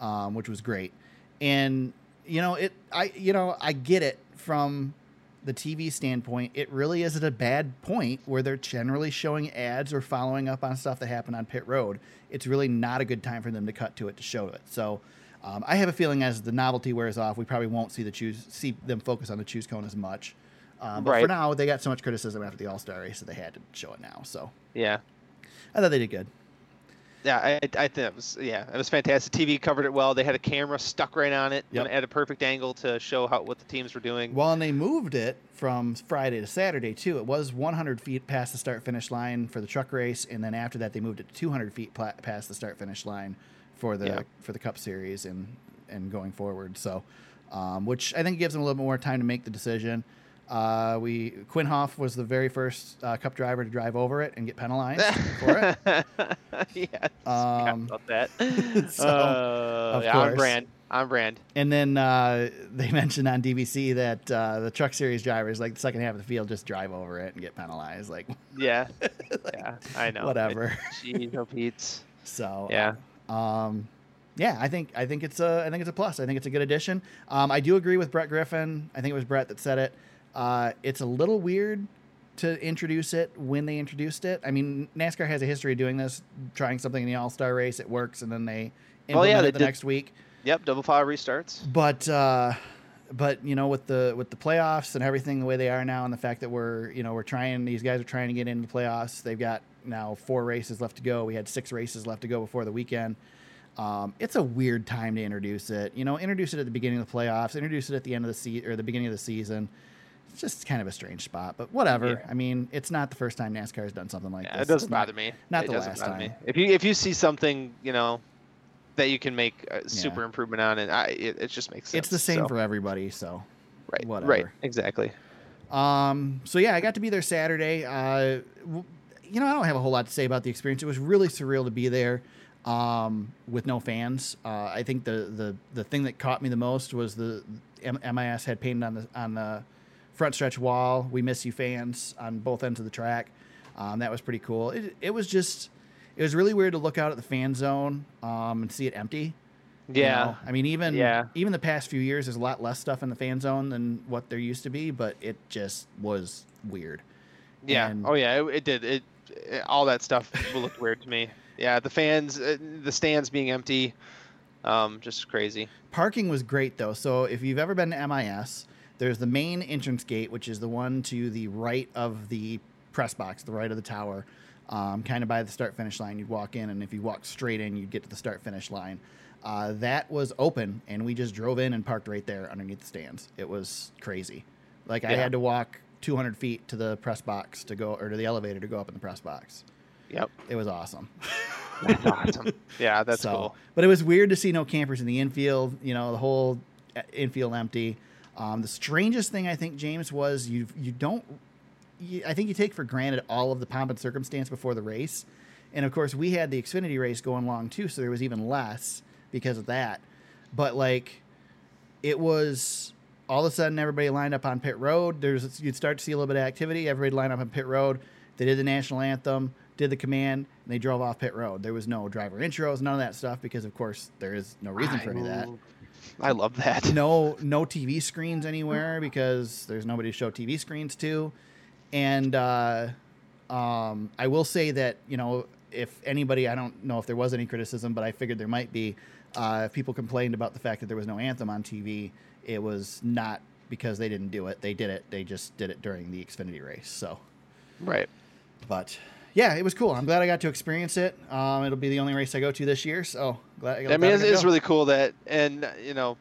um, which was great. And you know it I you know I get it from the TV standpoint, it really isn't a bad point where they're generally showing ads or following up on stuff that happened on pit road. It's really not a good time for them to cut to it to show it. So um, I have a feeling as the novelty wears off, we probably won't see the choose see them focus on the choose cone as much. Um, but for now, they got so much criticism after the All Star race that they had to show it now. So yeah. I thought they did good. Yeah, I, I think it was yeah, it was fantastic. TV covered it well. They had a camera stuck right on it Yep. at a perfect angle to show how what the teams were doing. Well, and they moved it from Friday to Saturday too. It was 100 feet past the start finish line for the truck race, and then after that, they moved it to 200 feet past the start finish line for the Yeah. for the Cup Series and and going forward. So, um, which I think gives them a little bit more time to make the decision. Uh, we Quinn Houff was the very first uh, Cup driver to drive over it and get penalized for it. yes, Um, about that. so, uh, of yeah, on brand. On brand. And then uh, they mentioned on DBC that uh, the Truck Series drivers, like the second half of the field, just drive over it and get penalized. Like, Yeah, yeah, I know. whatever. Jeez, no Pete's. So Yeah. um, yeah, I think I think it's a I think it's a plus. I think it's a good addition. Um, I do agree with Brett Griffin. I think it was Brett that said it. Uh, it's a little weird to introduce it when they introduced it. I mean, NASCAR has a history of doing this, trying something in the All Star race, it works, and then they implement Well, yeah, they it the did- next week. Yep, double file restarts. But uh, but you know, with the with the playoffs and everything the way they are now, and the fact that we're you know we're trying, these guys are trying to get into the playoffs. They've got now four races left to go. We had six races left to go before the weekend. Um, it's a weird time to introduce it. You know, introduce it at the beginning of the playoffs. Introduce it at the end of the season or the beginning of the season. It's just kind of a strange spot, but whatever. Yeah. I mean, it's not the first time NASCAR has done something like Yeah, this. it doesn't not- bother me. not it the last bother me. time. If you if you see something, you know, that you can make a super improvement on, and I, it, it just makes sense. It's the same so, for everybody. So right, whatever. right, exactly. Um, so yeah, I got to be there Saturday. Uh, you know, I don't have a whole lot to say about the experience. It was really surreal to be there um, with no fans. Uh, I think the, the the thing that caught me the most was the M- MIS had painted on the on the front stretch wall. We miss you, fans, on both ends of the track. Um, that was pretty cool. It, it was just it was really weird to look out at the fan zone um, and see it empty. you Yeah, know? I mean, even Yeah. even the past few years, there's a lot less stuff in the fan zone than what there used to be, but it just was weird. yeah. and- oh yeah, it, it did. It, it all that stuff looked weird to me. Yeah, the fans, uh, the stands being empty, um, just crazy. Parking was great though. So if you've ever been to MIS, there's the main entrance gate, which is the one to the right of the press box, the right of the tower, um, kind of by the start finish line. You'd walk in, and if you walk straight in, you'd get to the start finish line. Uh, that was open, and we just drove in and parked right there underneath the stands. It was crazy. Like I had to walk 200 feet to the press box to go, or to the elevator to go up in the press box. Yep, It was awesome. that's awesome. Yeah, that's So- cool. But it was weird to see no campers in the infield. You know, the whole uh, infield empty. Um, the strangest thing I think, James, was you you don't. You, I think you take for granted all of the pomp and circumstance before the race, and of course we had the Xfinity race going along too, so there was even less because of that. But like, it was all of a sudden everybody lined up on pit road. There's you'd start to see a little bit of activity. Everybody lined up on pit road. They did the national anthem, did the command, and they drove off pit road. There was no driver intros, none of that stuff because of course there is no reason for any of that. I love that. No no TV screens anywhere because there's nobody to show TV screens to. And uh, um, I will say that you know if anybody, I don't know if there was any criticism, but I figured there might be. Uh, if people complained about the fact that there was no anthem on TV, it was not because they didn't do it. They did it. They just did it during the Xfinity race. So, Right. but yeah, it was cool. I'm glad I got to experience it. Um, it'll be the only race I go to this year. So glad. I glad mean, I it's, it's really cool that, and you know,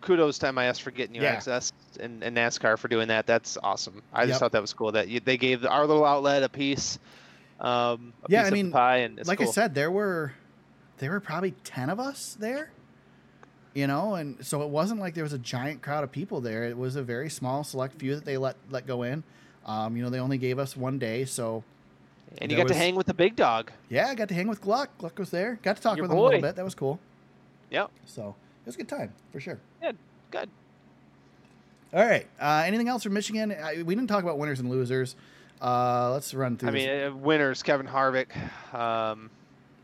kudos to MIS for getting you Yeah. access, and, and NASCAR for doing that. That's awesome. I just Yep. thought that was cool that you, they gave our little outlet a piece. Um, a Yeah, piece I of mean, pie, and like I said, there were there were probably ten of us there. You know, and so it wasn't like there was a giant crowd of people there. It was a very small, select few that they let let go in. Um, you know, they only gave us one day, so and you got to hang with the big dog. yeah, I got to hang with Gluck. Gluck was there. Got to talk Your with him a little bit. That was cool. Yep. So it was a good time for sure. Good. All right. Uh, anything else from Michigan? I, we didn't talk about winners and losers. Uh, let's run through. I mean, uh, winners Kevin Harvick. Um,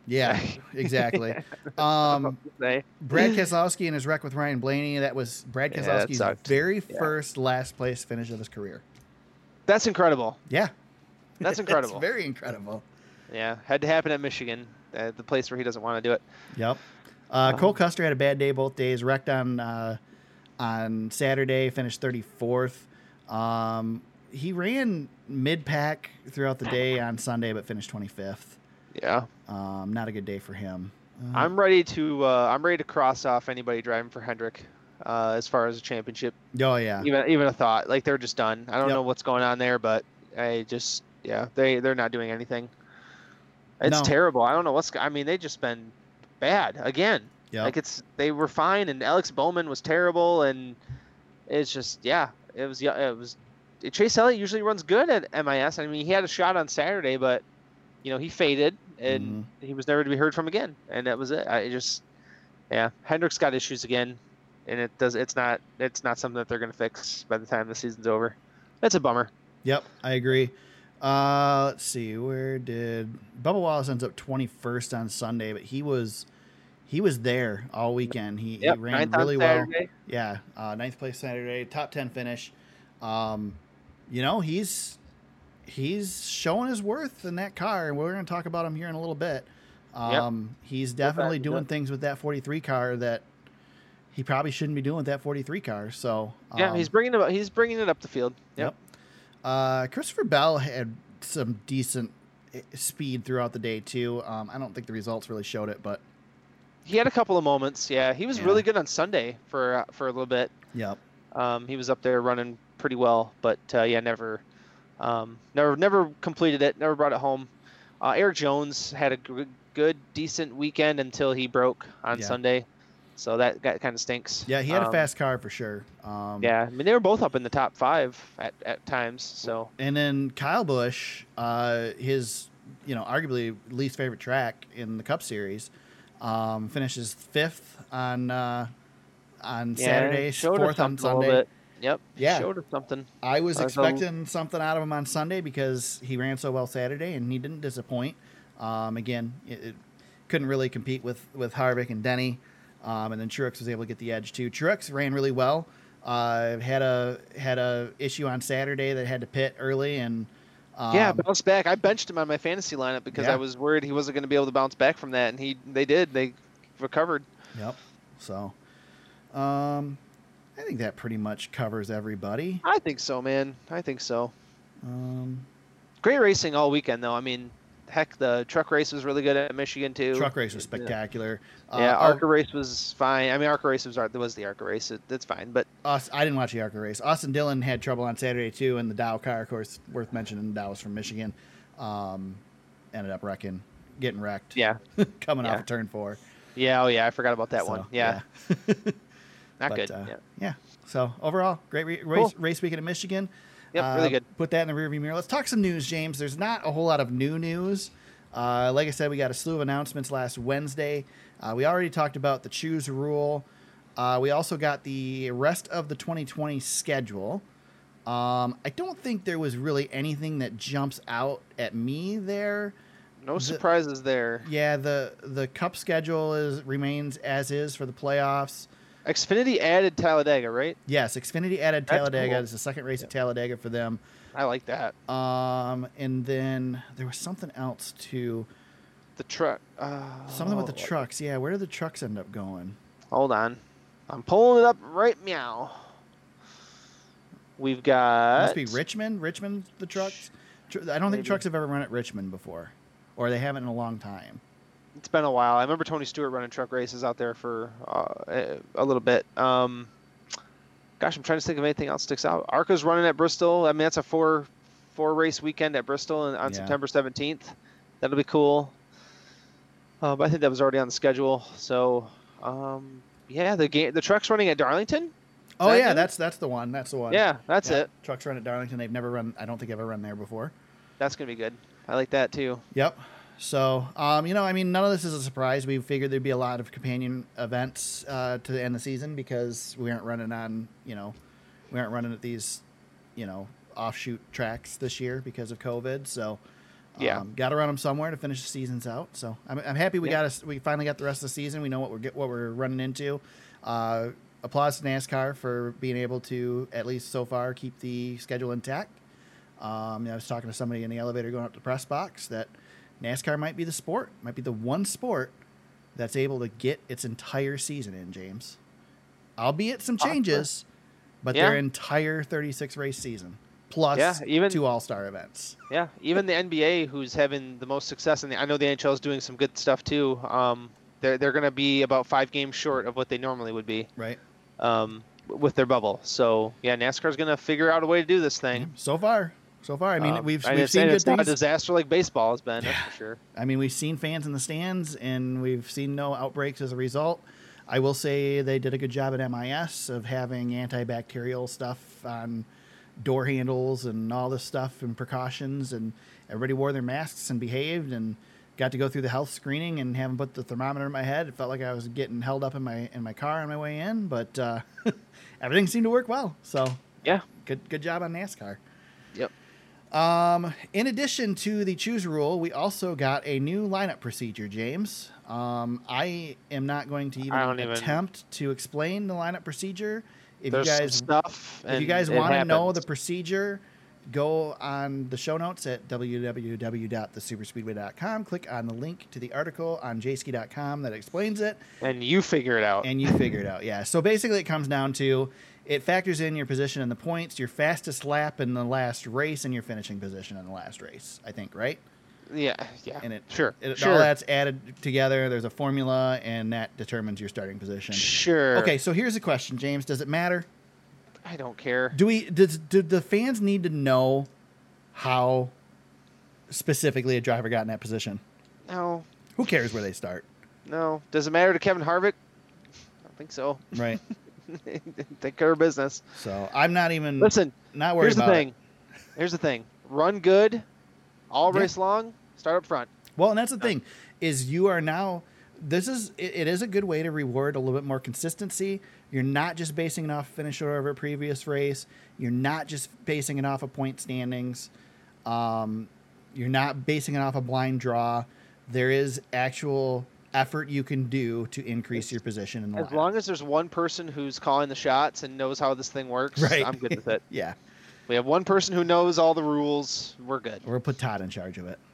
yeah, exactly. Um, Brad Keselowski and his wreck with Ryan Blaney. That was Brad Yeah, Keselowski's sucked. very Yeah. first last place finish of his career. that's incredible. Yeah, That's incredible. it's very incredible. Yeah, had to happen at Michigan, uh, the place where he doesn't want to do it. Yep. Uh, Cole Um, Custer had a bad day both days. Wrecked on uh, on Saturday, finished thirty fourth. Um, he ran mid pack throughout the day on Sunday, but finished twenty fifth. Yeah. Um, not a good day for him. Uh, I'm ready to uh, I'm ready to cross off anybody driving for Hendrick uh, as far as a championship. oh yeah, Even even a thought like they're just done. I don't Yep. know what's going on there, but I just yeah they they're not doing anything. It's No. terrible. I don't know what's. I mean they just been bad again. Yep. Like it's they were fine and Alex Bowman was terrible and it's just yeah it was yeah it was. Chase Elliott usually runs good at MIS. I mean he had a shot on Saturday, but you know he faded and Mm-hmm. he was never to be heard from again, and that was it. I just, yeah, Hendrick's got issues again, and it does. It's not. It's not something that they're going to fix by the time the season's over. That's a bummer. Yep, I agree. Uh, let's see, where did Bubba Wallace ends up twenty first on Sunday, but he was he was there all weekend. He, Yep, he ran really well. Yeah, uh, ninth place Saturday, top ten finish. Um, you know he's he's showing his worth in that car, and we're going to talk about him here in a little bit. Um, He's definitely doing yep. things with that 43 car that he probably shouldn't be doing with that 43 car. So Yeah, um, he's bringing it. up. He's bringing it up the field. Yep. Uh, Christopher Bell had some decent eh, speed throughout the day too. Um, I don't think the results really showed it, but He had a couple of moments. Yeah, he was Yeah. really good on Sunday for uh, for a little bit. yep. Um, he was up there running pretty well, but uh, yeah, never, um, never, never completed it. Never brought it home. Uh, Eric Jones had a good, good, decent weekend until he broke on Yeah. Sunday, so that, that kind of stinks. Yeah, he had a Um, fast car for sure. Um, Yeah, I mean they were both up in the top five at, at times. So And then Kyle Busch, uh, his you know arguably least favorite track in the Cup Series, um, finishes fifth on uh, on yeah, Saturday, fourth on a Sunday. Yep. Yeah. Showed us something. I was so- expecting something out of him on Sunday because he ran so well Saturday and he didn't disappoint. Um, again, it, it couldn't really compete with with Harvick and Denny, um, and then Truex was able to get the edge too. Truex ran really well. Uh, had a had a issue on Saturday that had to pit early and um, yeah, bounced back. I benched him on my fantasy lineup because Yeah. I was worried he wasn't going to be able to bounce back from that, and he they did. They recovered. Yep. So, um, I think that pretty much covers everybody. I think so, man. I think so. Um, Great racing all weekend, though. I mean, heck, the truck race was really good at Michigan too. truck race was spectacular. Yeah, Uh, ARCA race was fine. I mean, ARCA race was there was the ARCA race. It, it's fine, but Us, I didn't watch the ARCA race. Austin Dillon had trouble on Saturday too, and the Dow car, of course, worth mentioning. The Dow was from Michigan. Um, ended up wrecking, getting wrecked. yeah, coming Yeah. off of turn four. yeah, oh yeah, I forgot about that So, one. Yeah, yeah. not But, good. uh, yeah. yeah. So overall, great re- Cool. race race weekend in Michigan. Yep, Uh, really good. Put that in the rearview mirror. Let's talk some news, James. There's not a whole lot of new news. Uh, like I said, we got a slew of announcements last Wednesday. Uh, we already talked about the choose rule. Uh, we also got the rest of the 2020 schedule. Um, I don't think there was really anything that jumps out at me there. No the- surprises there. Yeah, the the cup schedule is remains as is for the playoffs. Xfinity added Talladega, right? Yes, Xfinity added That's Talladega. cool. It's the second race at Talladega for them. I like that. Um, and then there was something else too. The truck. Uh, Something with the trucks. Yeah, where did the trucks end up going? Hold on. I'm pulling it up right meow. We've got. Must be Richmond. Richmond, the trucks. I don't think trucks have ever run at Richmond before, or they haven't in a long time. It's been a while. I remember Tony Stewart running truck races out there for uh, a- little bit. Um, gosh, I'm trying to think of anything else sticks out. Arca's running at Bristol. I mean, that's a four four race weekend at Bristol on on Yeah. September 17th. That'll be cool. Uh, but I think that was already on the schedule. So, um, yeah, the game, the truck's running at Darlington. Oh that yeah, that's that's the one. That's the one. Yeah, that's Yeah, it. Trucks run at Darlington. They've never run. I don't think I've ever run there before. That's gonna be good. I like that too. Yep. So, um, you know, I mean, none of this is a surprise. We figured there'd be a lot of companion events uh, to the end of the season because we aren't running on, you know, we aren't running at these, you know, offshoot tracks this year because of COVID. So, Yeah. um, got to run them somewhere to finish the seasons out. So, I'm, I'm happy we Yeah. got us. We finally got the rest of the season. We know what we're get, what we're running into. Uh, applause to NASCAR for being able to at least so far keep the schedule intact. Um, I was talking to somebody in the elevator going up to the press box that NASCAR might be the sport, might be the one sport that's able to get its entire season in, James. Albeit some changes, but Yeah. their entire 36 race season plus Yeah, even- two All Star events. Yeah, even the NBA, who's having the most success, and I know the NHL is doing some good stuff too. Um, they're they're going to be about five games short of what they normally would be Right. um, with their bubble. So yeah, NASCAR's going to figure out a way to do this thing. So far, so far, I mean, Um, we've we've it's, seen good it's not a disaster like baseball has been. That's for sure. I mean, we've seen fans in the stands, and we've seen no outbreaks as a result. I will say they did a good job at MIS of having antibacterial stuff on door handles and all this stuff and precautions, and everybody wore their masks and behaved and got to go through the health screening and having put the thermometer in my head. It felt like I was getting held up in my in my car on my way in, but uh, everything seemed to work well. So Yeah. good good job on NASCAR. Yep. Um, in addition to the choose rule, we also got a new lineup procedure, James. Um, I am not going to even, don't even- attempt to explain the lineup procedure. If There's you guys, stuff. if you guys want to know the procedure, go on the show notes at www.thesuperspeedway.com. Click on the link to the article on jayski.com that explains it, And you figure it out. and you figure it out. Yeah. So basically, it comes down to it factors in your position in the points, your fastest lap in the last race, and your finishing position in the last race. I think, right? yeah, yeah. And it sure, It, sure, All that's added together. There's a formula, and that determines your starting position. sure. Okay, so here's a question, James. Does it matter? I don't care. Do we? Does do the fans need to know how specifically a driver got in that position? No, Who cares where they start, no. Does it matter to Kevin Harvick? I don't think so. right? Take care of business. so I'm not even Listen, not worried here's the about thing. it. Here's the thing. Run good, all Yeah. race long. Start up front. Well, and that's the thing is you are now. This is it, it is a good way to reward a little bit more consistency. You're not just basing it off finish order of a previous race. You're not just basing it off of point standings. Um, you're not basing it off a blind draw. There is actual effort you can do to increase your position in the As long as there's one person who's calling the shots and knows how this thing works, Right. I'm good with it. yeah, We have one person who knows all the rules. We're good. we'll put Todd in charge of it.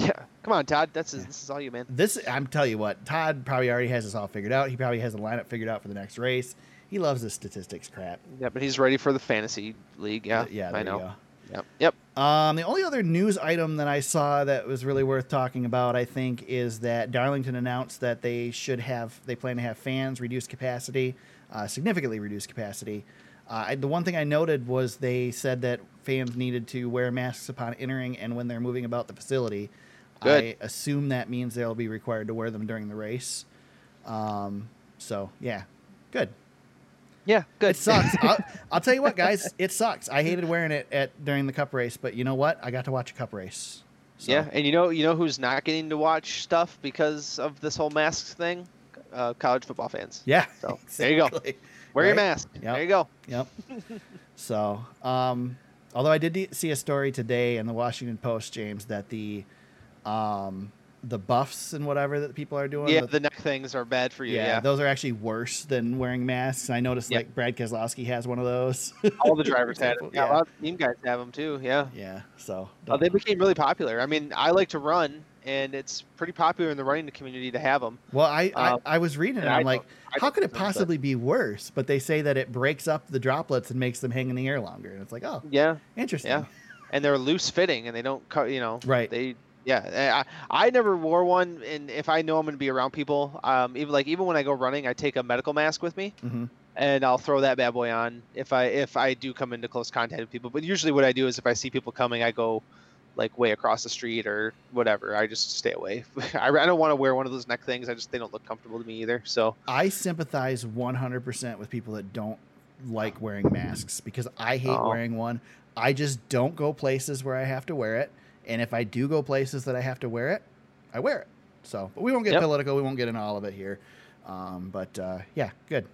Yeah. Come on, Todd. That's Yeah. this is all you, man. This I'm telling you what, Todd probably already has this all figured out. He probably has the lineup figured out for the next race. He loves the statistics crap. Yeah, but he's ready for the fantasy league. Yeah, yeah, I know. Yep. Yep. Um, the only other news item that I saw that was really worth talking about, I think, is that Darlington announced that they should have, they plan to have fans reduce capacity, uh, significantly reduce capacity. Uh, I, the one thing I noted was they said that fans needed to wear masks upon entering and when they're moving about the facility. Good. I assume that means they'll be required to wear them during the race. Um, so yeah, good. Yeah. Good. It sucks. I'll, I'll tell you what, guys, it sucks. I hated wearing it at during the cup race, but you know what? I got to watch a cup race. So, Yeah, and you know, you know who's not getting to watch stuff because of this whole masks thing? Uh, college football fans. Yeah. So, there you go. exactly. Wear your mask. Yep. There you go. Yep. so, um, although I did see a story today in the Washington Post, James, that the um, the buffs and whatever that people are doing. Yeah, the neck things are bad for you. yeah, Yeah, those are actually worse than wearing masks. I noticed Yep. like Brad Keselowski has one of those. all the drivers had it. Yeah, yeah. a lot of team guys have them too. Yeah, yeah. So uh, they became really popular. I mean, I like to run, and it's pretty popular in the running community to have them. Well, I, Uh, I I was reading it. and and I I'm like, how could it possibly be worse? But they say that it breaks up the droplets and makes them hang in the air longer. And it's like, oh, Yeah, interesting. Yeah. and they're loose fitting, and they don't cut. You know, Right. They, yeah, I, I never wore one, and if I know I'm going to be around people, um, even like even when I go running, I take a medical mask with me. hmm and I'll throw that bad boy on if I if I do come into close contact with people. But usually, what I do is if I see people coming, I go like way across the street or whatever. I just stay away. I, I don't want to wear one of those neck things. I just they don't look comfortable to me either. So I sympathize 100% with people that don't like wearing masks because I hate Oh. wearing one. I just don't go places where I have to wear it. And if I do go places that I have to wear it, I wear it. So, but we won't get Yep. political. We won't get into all of it here. Um, but uh, yeah, good.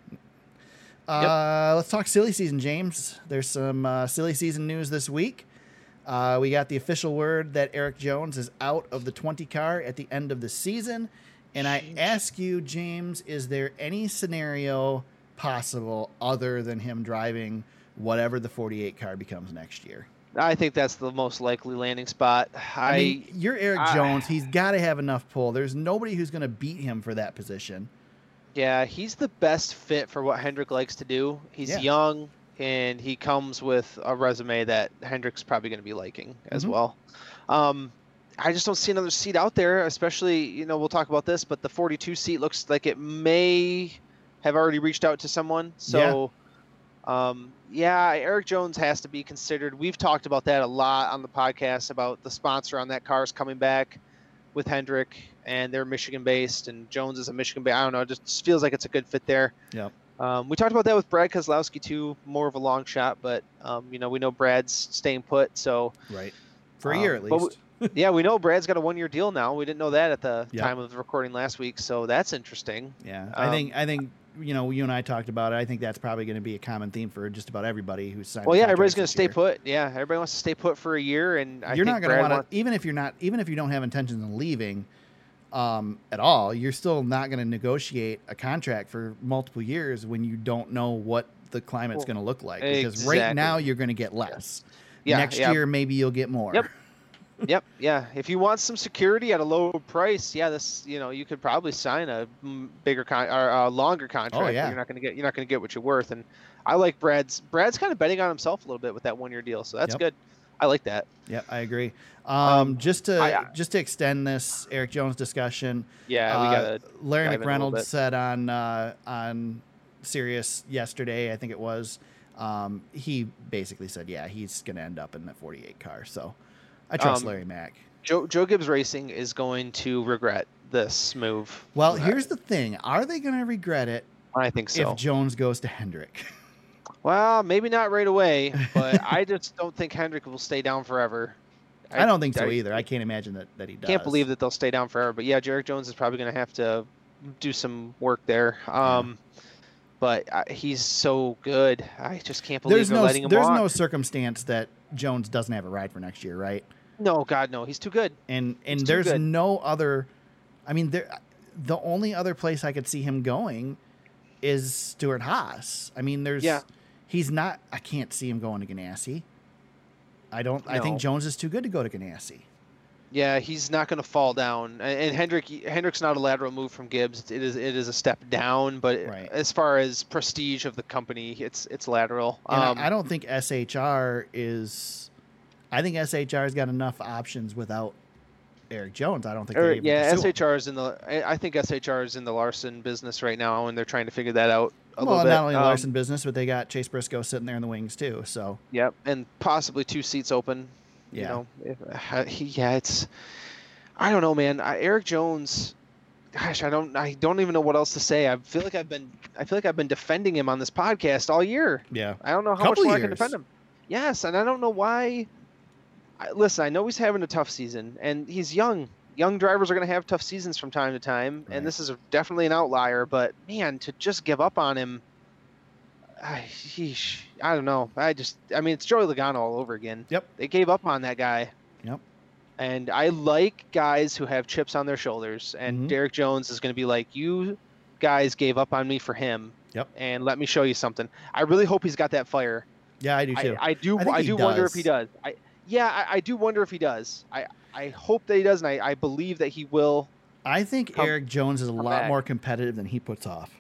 Uh, Let's talk silly season, James. There's some uh, silly season news this week. Uh, we got the official word that Eric Jones is out of the 20 car at the end of the season. And I ask you, James, is there any scenario possible other than him driving whatever the 48 car becomes next year? I think that's the most likely landing spot. I, I, mean, you're Eric I- Jones. He's got to have enough pull. There's nobody who's going to beat him for that position. yeah, he's the best fit for what Hendrick likes to do. He's Yeah. young and he comes with a resume that Hendrick's probably going to be liking as Mhm. well. Um, I just don't see another seat out there, especially, you know, we'll talk about this, but the 42 seat looks like it may have already reached out to someone. So, um, yeah, Eric Jones has to be considered. We've talked about that a lot on the podcast about the sponsor on that car is coming back with Hendrick, and they're Michigan based, and Jones is a Michigan based. I don't know, it just feels like it's a good fit there. Yeah. Um, we talked about that with Brad Keselowski too, more of a long shot, but um, you know we know Brad's staying put, so Right. For a year Um, at but least. yeah, we know Brad's got a one-year deal now. We didn't know that at the Yep. time of the recording last week, so that's interesting. Yeah, I Um, think I think you know you and I talked about it. I think that's probably going to be a common theme for just about everybody who's signed. Well, yeah, everybody's going to stay year. put. Yeah, everybody wants to stay put for a year, and I you're not going to want to even if you're not even if you don't have intentions of leaving um, at all. You're still not going to negotiate a contract for multiple years when you don't know what the climate's Well, going to look like. Because right now you're going to get less. Yeah, Next yeah. year, maybe you'll get more. Yep. Yep, yeah. If you want some security at a low price, yeah, this you know you could probably sign a bigger con or a longer contract. Oh, yeah. You're not gonna get you're not gonna get what you're worth, and I like Brad's. Brad's kind of betting on himself a little bit with that one year deal, so that's Yep. good. I like that. Yeah, I agree. Um, Um, just to I- I- just to extend this Eric Jones discussion, Yeah, we uh, gotta. Larry dive in a little McReynolds said on uh, on Sirius yesterday, I think it was. Um, he basically said, yeah, he's going to end up in the 48 car. So I trust Um, Larry Mac. Joe Joe Gibbs Racing is going to regret this move. Well, I- here's the thing: Are they going to regret it I think so. if Jones goes to Hendrick? Well, maybe not right away, but I just don't think Hendrick will stay down forever. I, don't think so I- either. I can't imagine that, that he does. Can't believe that they'll stay down forever. But yeah, Eric Jones is probably going to have to do some work there. Um, but uh, he's so good. I just can't believe There's they're no letting him there's walk. no circumstance that Jones doesn't have a ride for next year, right? No, God, no. He's too good. and and He's there's no other i mean there the only other place i could see him going is Stewart-Haas i mean there's Yeah. he's not i can't see him going to ganassi i don't i think jones is too good to go to ganassi Yeah, he's not going to fall down. And, Hendrick Hendrick's not a lateral move from Gibbs. It is it is a step down. But Right. as far as prestige of the company, it's it's lateral. Um, I, I don't think shr is i think shr's got enough options without eric jones i don't think Or, they're able to yeah. SHR is in the. I think SHR is in the Larson business right now, and they're trying to figure that out a well little bit. not only Um, larson business but they got chase briscoe sitting there in the wings too so Yep, and possibly two seats open. You Yeah. know, if, uh, he, yeah, it's. I don't know, man. I, Eric Jones. Gosh, I don't. I don't even know what else to say. I feel like I've been. I feel like I've been defending him on this podcast all year. yeah I don't know how Couple much more I can defend him. Yes, and I don't know why. I, listen, I know he's having a tough season, and he's young. Young drivers are going to have tough seasons from time to time, Right. and this is a, definitely an outlier. But man, to just give up on him, I, sheesh, I don't know. I just, I mean, it's Joey Logano all over again. Yep. They gave up on that guy. Yep. And I like guys who have chips on their shoulders, and Mhm. Eric Jones is going to be like, you guys gave up on me for him. Yep. And let me show you something. I really hope he's got that fire. yeah i do too I, I do. I I, do wonder if he does. does. I yeah, I, I do wonder if he does. I I hope that he does, and I, I believe that he will. I think come- Eric Jones is a lot back. more competitive than he puts off.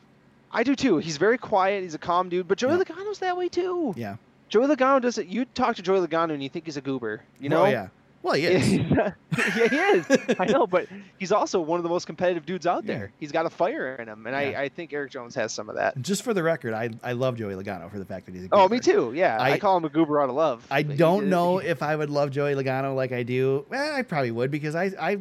I do too. He's very quiet. He's a calm dude. But Joey Yeah. Logano's that way too. Yeah. Joey Logano does it. You talk to Joey Logano and you think he's a goober. You know? Oh, yeah. Well, he is. yeah, he is. I know, but he's also one of the most competitive dudes out Yeah. there. He's got a fire in him, and Yeah. I, I think Eric Jones has some of that. Just for the record, I, I love Joey Logano for the fact that he's a Oh, me too. Yeah, I, I- call him a goober out of love. I don't know if I would love Joey Logano like I do. Eh, I probably would because I, I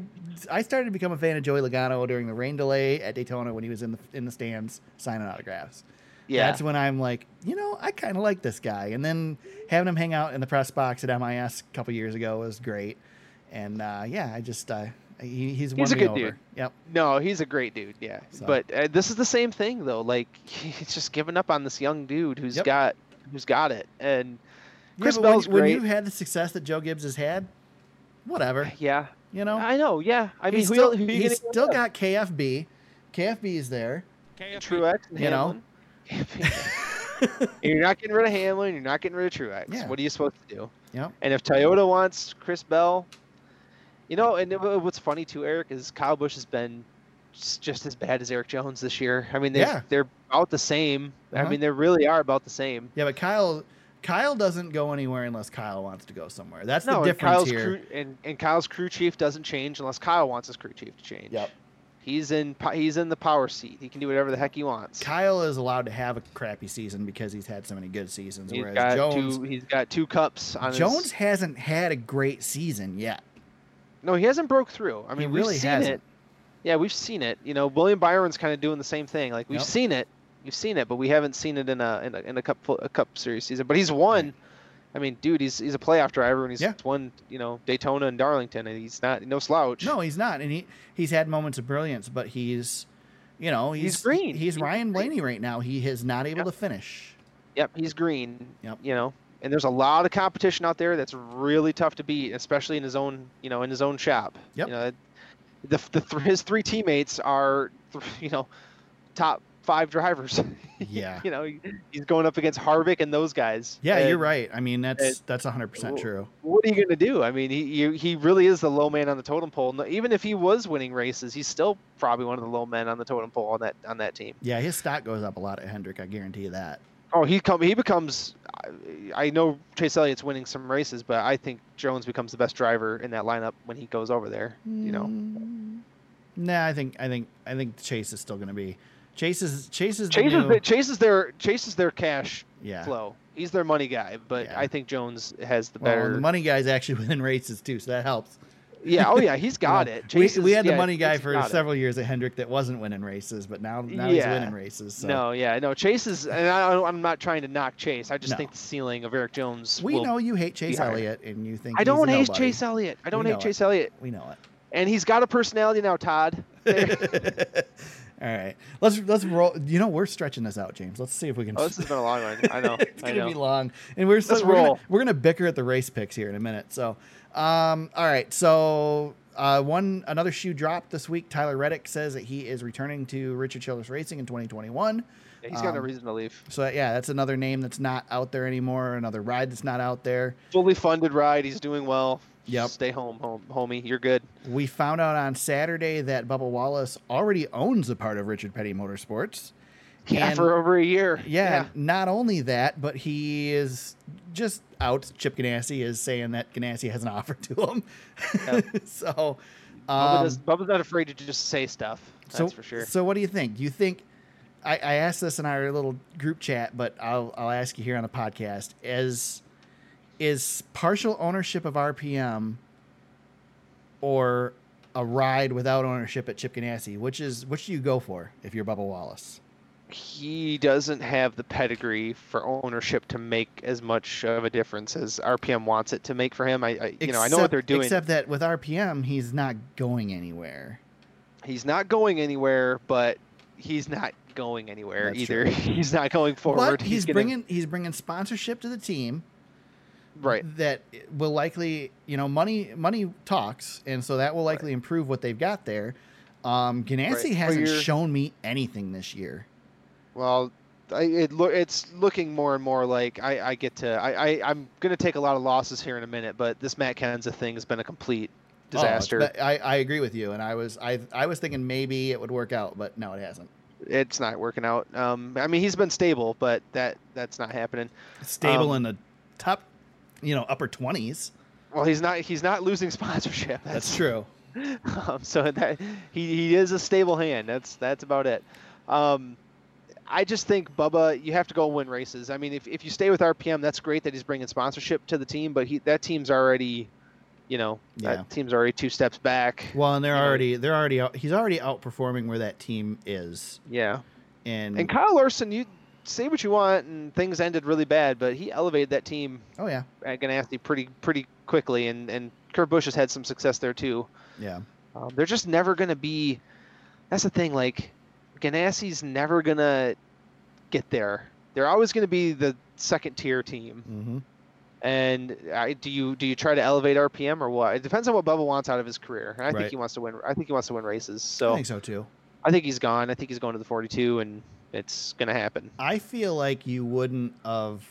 I started to become a fan of Joey Logano during the rain delay at Daytona when he was in the in the stands signing autographs. Yeah, That's when I'm like, you know, I kind of like this guy. And then having him hang out in the press box at MIS a couple years ago was great. And uh, yeah, I just uh, he, he's won He's a me good over. dude. Yep. No, he's a great dude. Yeah, So- but uh, this is the same thing though. Like he's just giving up on this young dude who's Yep. got who's got it. And Chris but when, Bell's when great. you've had the success that Joe Gibbs has had, whatever, yeah, you know. I know. Yeah, I mean, he's still, el- who you he's still give got KFB. KFB is there. Truex. And You know? You're not getting rid of Hamlin. You're not getting rid of Truex. Yeah. What are you supposed to do? Yep. And if Toyota wants Chris Bell, you know, and it- what's funny too, Eric, is Kyle Busch has been just as bad as Eric Jones this year. I mean, they're Yeah. they're about the same. I Uh-huh. mean, they really are about the same. Yeah, but Kyle Kyle doesn't go anywhere unless Kyle wants to go somewhere. That's no, the and difference Kyle's here. crew and, and Kyle's crew chief doesn't change unless Kyle wants his crew chief to change. Yep. He's in he's in the power seat. He can do whatever the heck he wants. Kyle is allowed to have a crappy season because he's had so many good seasons, He's whereas got Jones two. He's got two cups on Jones his. hasn't had a great season yet. No, he hasn't broke through. I mean, really we've seen hasn't. it. Yeah, we've seen it. You know, William Byron's kind of doing the same thing. Like we've seen it, we've seen it, but we haven't seen it in a in a, in a cup a cup series season. But he's won. I mean, dude, he's he's a playoff driver and he's Yeah. won. You know, Daytona and Darlington, and he's not no slouch. No, he's not, and he he's had moments of brilliance, but he's, you know, he's, He's green. He's He's Ryan green. Blaney right now. He is not able Yep. to finish. Yep, he's green. Yep. You know, and there's a lot of competition out there that's really tough to beat, especially in his own, you know, in his own shop. Yep. You know, the, the th- his three teammates are, th- you know, top five drivers. Yeah. you know, he's going up against Harvick and those guys. Yeah, you're right. I mean, that's and- that's 100% true. What are you going to do? I mean, he you, he really is the low man on the totem pole. Even if he was winning races, he's still probably one of the low men on the totem pole on that on that team. Yeah, his stock goes up a lot at Hendrick. I guarantee you that. Oh, he come he becomes. I- I know Chase Elliott's winning some races, but I think Jones becomes the best driver in that lineup when he goes over there. You know, Mm, Nah, I think I think I think Chase is still going to be Chase is Chase is the Chase is new- Chase is their Chase is their cash yeah. flow. He's their money guy, but Yeah. I think Jones has the better. Well, the money guys actually win races too, so that helps. yeah, oh yeah, he's got You know, it. We, Chase we is- had the yeah, money guy for got it. several years at Hendrick that wasn't winning races, but now now he's winning races. So. No, yeah, no. Chase is, and I, I'm not trying to knock Chase. I just No. think the ceiling of Eric Jones. we know you hate Chase. Elliott, and you think I don't hate nobody. Chase Elliott. I don't hate know Chase Elliott, We know it. and he's got a personality now, Todd. All right, let's let's roll. You know, we're stretching this out, James. Let's see if we can. oh, this has been a long one. I know. it's I gonna know. be long, and we're so, we're, gonna, we're gonna bicker at the race picks here in a minute. So, um, all right. So, uh, one another shoe dropped this week. Tyler Reddick says that he is returning to Richard Childress Racing in 2021. Yeah, he's got no Um, reason to leave. So yeah, that's another name that's not out there anymore. Another ride that's not out there. Fully funded ride. He's doing well. Yep. Stay home, home, homie. You're good. We found out on Saturday that Bubba Wallace already owns a part of Richard Petty Motorsports. Yeah, And- for over a year. Yeah, not only that, but he is just out. Chip Ganassi is saying that Ganassi has an offer to him. Yep. so, Bubba um, does, Bubba's not afraid to just say stuff. That's so, for sure. So, what do you think? Do you think? I, I asked this in our little group chat, but I'll I'll ask you here on the podcast: is is partial ownership of RPM or a ride without ownership at Chip Ganassi? Which is which do you go for if you're Bubba Wallace? he doesn't have the pedigree for ownership to make as much of a difference as RPM wants it to make for him. I, I you know, I know what they're doing. Except that with RPM, he's not going anywhere. he's not going anywhere, but he's not going anywhere That's either. true. he's not going forward. But he's, gonna- bringing he's bringing sponsorship to the team. Right. that will likely you know money money talks and so that will likely improve what they've got there um ganassi Right. Hasn't shown me anything this year Well, I, it lo- it's looking more and more like I, I get to I, I I'm gonna take a lot of losses here in a minute, but this Matt Kenseth thing has been a complete Oh, disaster. be- I, I agree with you and i was i i was thinking maybe it would work out but no it hasn't it's not working out. Um, I mean he's been stable, but that that's not happening. Stable Um, in the top you know upper 20s Well, he's not he's not losing sponsorship. that's true um, so that he, he is a stable hand. That's that's about it. Um, I just think Bubba, you have to go win races. I mean, if, if you stay with RPM, that's great that he's bringing sponsorship to the team, but he that team's already, you know, Yeah. that team's already two steps back. well and they're You know- already they're already out, he's already outperforming where that team is Yeah. and, And Kyle Larson, you say what you want, and things ended really bad, but he elevated that team oh yeah at Ganassi pretty pretty quickly, and and Kurt Busch has had some success there too. yeah Um, they're just never going to be. That's the thing. Like, Ganassi's never going to get there. They're always going to be the second tier team. hmm And I, do you do you try to elevate RPM or what? It depends on what Bubba wants out of his career. And I Right. think he wants to win. I think he wants to win races. So i think so too I think he's gone. I think he's going to the 42, and it's going to happen. I feel like you wouldn't have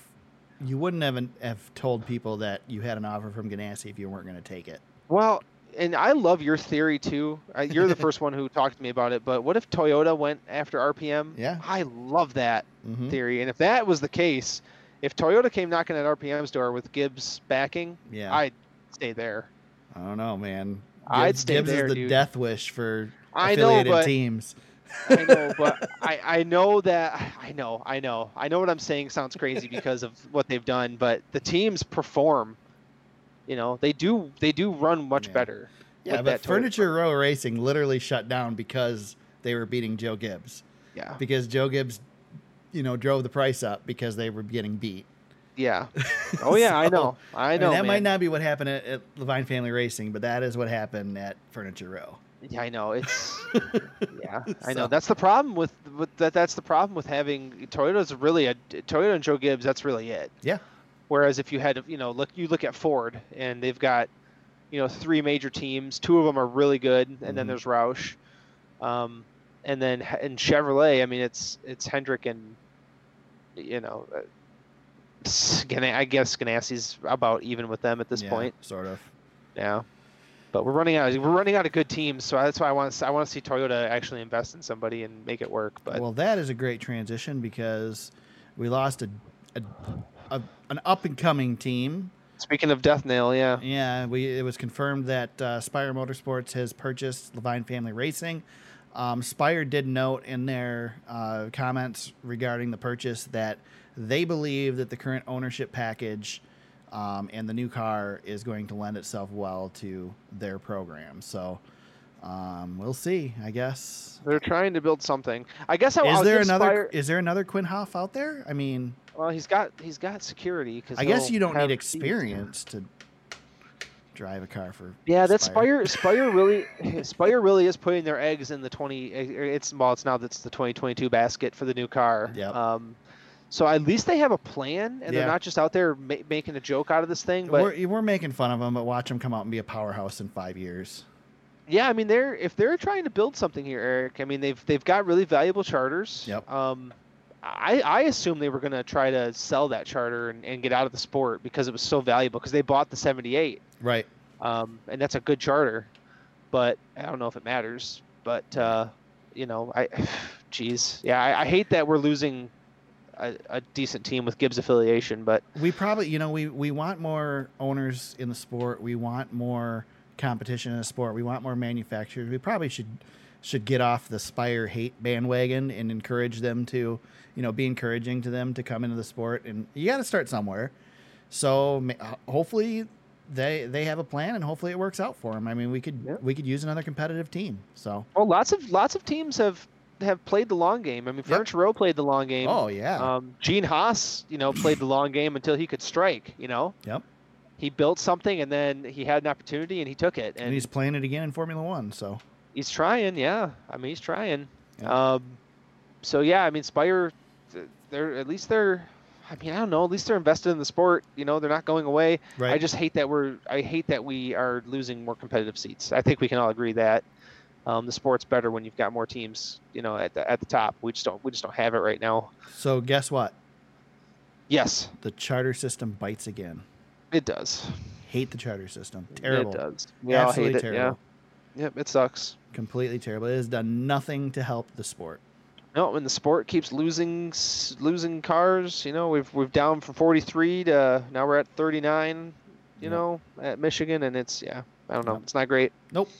you wouldn't have have told people that you had an offer from Ganassi if you weren't going to take it. Well, and I love your theory too. You're the first one who talked to me about it. But what if Toyota went after RPM? Yeah. I love that. Mm-hmm. theory. And if that was the case, if Toyota came knocking at RPM's door with Gibbs backing, Yeah, I'd stay there. I don't know, man. I'd Gibbs, stay Gibbs there, is the dude. death wish for I know, affiliated but teams. I know, but I, I know that I know, I know, I know what I'm saying sounds crazy because of what they've done, but the teams perform. You know, they do they do run much Yeah. better. Yeah, but that Furniture Row Racing literally shut down because they were beating Joe Gibbs. Yeah, Because Joe Gibbs, you know, drove the price up because they were getting beat. yeah. Oh yeah, I know, I I mean, know. that might not be what happened at, at Levine Family Racing, but that is what happened at Furniture Row. Yeah, I know. It's yeah, I know. That's the problem with, with that. That's the problem with having Toyota's really a Toyota and Joe Gibbs. That's really it. Yeah. Whereas if you had, you know, look, you look at Ford and they've got, you know, three major teams. Two of them are really good, and then Mhm. there's Roush, um, and then and Chevrolet. I mean, it's it's Hendrick and you know, uh, I guess Ganassi's about even with them at this Yeah, point. sort of. Yeah. But we're running out. We're running out of good teams, so that's why I want. To, I want to see Toyota actually invest in somebody and make it work. But well, that is a great transition because we lost a, a, a an up and coming team. speaking of Death Nail, yeah, Yeah, we it was confirmed that uh, Spire Motorsports has purchased Levine Family Racing. Um, Spire did note in their uh, comments regarding the purchase that they believe that the current ownership package um, and the new car is going to lend itself well to their program. So um, we'll see. I guess. they're trying to build something. I guess I, Is I'll there another? Spire- Is there another Quinn Houff out there? I mean, well, he's got he's got security. Cause I guess you don't need experience to drive a car for. Yeah, that Spire Spire really Spire really is putting their eggs in the twenty. It's well, it's now that's the twenty twenty two basket for the new car. Yep. Um, so at least they have a plan, and Yeah. they're not just out there ma- making a joke out of this thing. But we're, we're making fun of them, but watch them come out and be a powerhouse in five years. yeah, I mean they're if they're trying to build something here, Eric. I mean they've they've got really valuable charters. Yep. Um, I I assume they were gonna try to sell that charter and, and get out of the sport because it was so valuable because they bought the seventy eight. Right. um, and that's a good charter. But I don't know if it matters. But uh, you know, I, geez, yeah, I, I hate that we're losing a, a decent team with Gibbs affiliation. But We probably, you know, we, we want more owners in the sport. We want more competition in the sport. We want more manufacturers. We probably should should get off the Spire hate bandwagon and encourage them to, you know, be encouraging to them to come into the sport. And you got to start somewhere. So hopefully they they have a plan and hopefully it works out for them. I mean, we could Yeah. we could use another competitive team. So well, lots of lots of teams have have played the long game. I mean, Yep. Row played the long game. oh yeah, Um, Gene Haas, you know, played the long game until he could strike. You know, yep. he built something and then he had an opportunity and he took it. And he's playing it again in Formula One. So He's trying, yeah. I mean, he's trying. Yeah. Um, so yeah, I mean, Spire, they're at least they're. I mean, I don't know. At least they're invested in the sport. You know, they're not going away. right. I just hate that we're. I hate that we are losing more competitive seats. I think we can all agree that um, the sport's better when you've got more teams. You know, at the at the top. We just don't. We just don't have it right now. so guess what? Yes, The charter system bites again. it does. Hate the charter system. Terrible. It does. We all Absolutely hate it. terrible. Yeah. Yep. It sucks. Completely terrible. It has done nothing to help the sport. No, when the sport keeps losing losing cars, you know, we've we've down from 43 to now we're at 39, you Yep. know, at Michigan, and it's yeah, I don't know, Yep. it's not great. Nope.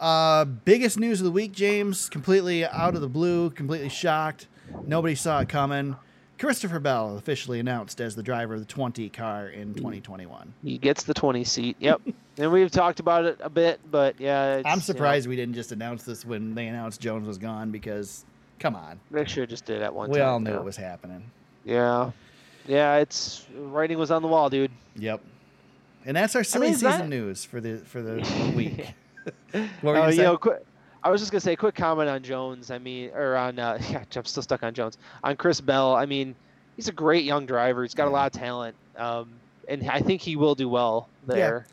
Uh, biggest news of the week, James. Completely out of the blue. Completely shocked. Nobody saw it coming. Christopher Bell officially announced as the driver of the 20 car in 2021. He gets the 20 seat. Yep, and we've talked about it a bit, but yeah, it's, I'm you know, surprised we didn't just announce this when they announced Jones was gone because, come on, they have just did at one we time. all knew yeah. it was happening. Yeah, yeah, it's writing was on the wall, dude. Yep. And that's our silly it's season not- news for the for the week. What were you Uh, you know, quick, I was just gonna say, quick comment on Jones. I mean, or on uh, yeah, I'm still stuck on Jones. On Chris Bell, I mean, he's a great young driver. He's got a lot of talent, um, and I think he will do well Yeah. there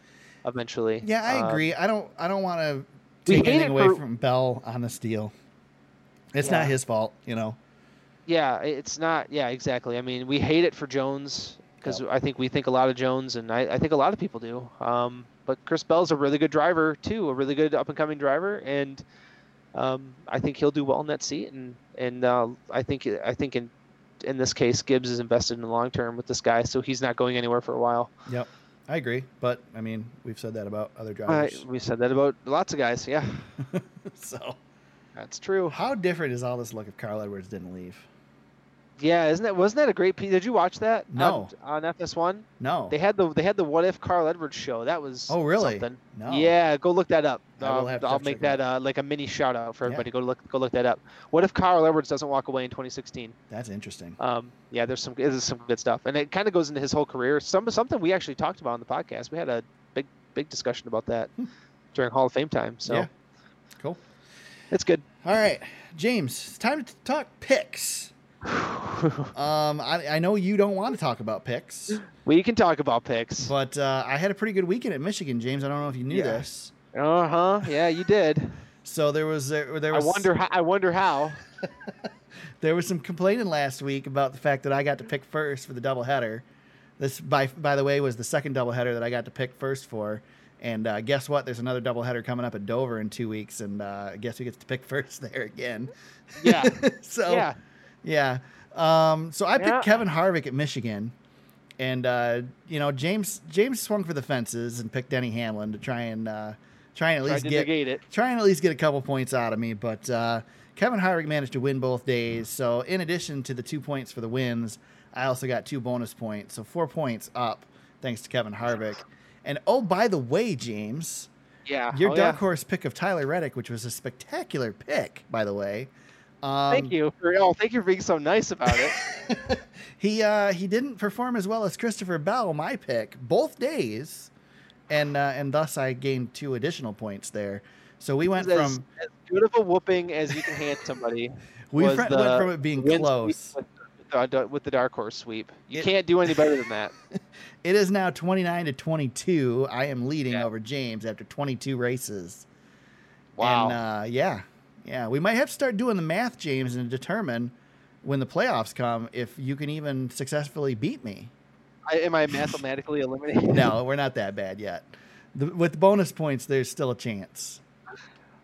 eventually. Yeah, I Um, agree. I don't. I don't want to take anything away for- from Bell on this deal. It's not his fault, you know. Yeah, it's not. Yeah, exactly. I mean, we hate it for Jones because I think we think a lot of Jones, and I, I think a lot of people do. Um, but Chris Bell's a really good driver too, a really good up and coming driver, and um, I think he'll do well in that seat. And and uh, I think I think in in this case, Gibbs is invested in the long term with this guy, so he's not going anywhere for a while. Yep, I agree. But I mean, we've said that about other drivers. we said that about lots of guys. Yeah, so, that's true. how different is all this look if Carl Edwards didn't leave? Yeah, isn't that wasn't that a great piece? Did you watch that? No. On, on FS1, No. they had the they had the What If Carl Edwards show. That was Oh, really? something. no. Yeah, go look that up. I will have I'll make that uh, like a mini shout out for Yeah. everybody. Go look go look that up. What if Carl Edwards doesn't walk away in 2016? That's interesting. Um, yeah, there's some there's some good stuff, and it kind of goes into his whole career. Some something we actually talked about on the podcast. We had a big big discussion about that during Hall of Fame time. So Hmm. Yeah. Cool. it's good. All right, James, it's time to talk picks. Um, I, I know you don't want to talk about picks, we can talk about picks. but uh, I had a pretty good weekend at Michigan, James. I don't know if you knew Yeah. this. Uh huh. Yeah, you did. So there was there, there I was wonder how. I wonder how. there was some complaining last week about the fact that I got to pick first for the doubleheader. This, by by the way, was the second doubleheader that I got to pick first for. And uh, guess what? There's another doubleheader coming up at Dover in two weeks, and uh, guess who gets to pick first there again? Yeah. so yeah. Yeah. Um, so I picked Yeah. Kevin Harvick at Michigan, and uh, you know James James swung for the fences and picked Denny Hamlin to try and uh, try and at least get it. try and at least get a couple points out of me. But uh, Kevin Harvick managed to win both days. So in addition to the two points for the wins, I also got two bonus points. So four points up thanks to Kevin Harvick. And oh, by the way, James, Yeah. your oh, dark yeah. horse pick of Tyler Reddick, which was a spectacular pick, by the way. Um, Thank you for oh, thank you for being so nice about it. he uh, he didn't perform as well as Christopher Bell, my pick, both days, and uh, and thus I gained two additional points there. So we went as, from as good of a whooping as you can hand somebody. we fr- went from it being close. With, the, with the dark horse sweep, you It- can't do any better than that. It is now twenty nine to twenty two. I am leading Yeah. over James after twenty two races. Wow. And uh, yeah, yeah, we might have to start doing the math, James, and determine when the playoffs come if you can even successfully beat me. I, am I mathematically eliminated? No, we're not that bad yet. The, with bonus points, there's still a chance.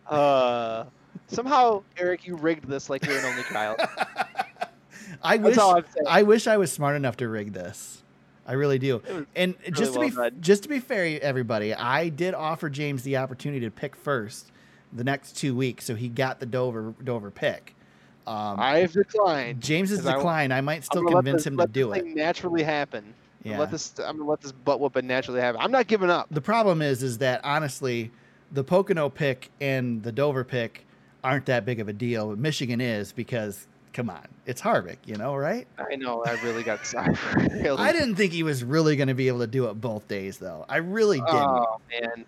Uh, somehow, Eric, you rigged this like you're an only child. I That's wish. I wish I was smart enough to rig this. I really do. And just to well be done. just to be fair, everybody, I did offer James the opportunity to pick first the next two weeks, so he got the Dover Dover pick. Um, I've declined. James has declined. I might still I'm gonna let convince this- him to do it. Naturally happen. Yeah. Let this. I'm gonna let this butt whooping naturally happen. I'm not giving up. The problem is, is that honestly, the Pocono pick and the Dover pick aren't that big of a deal. But Michigan is because, come on, it's Harvick, you know, right? I know. I really got sorry. really. I didn't think he was really going to be able to do it both days, though. I really didn't. Oh man.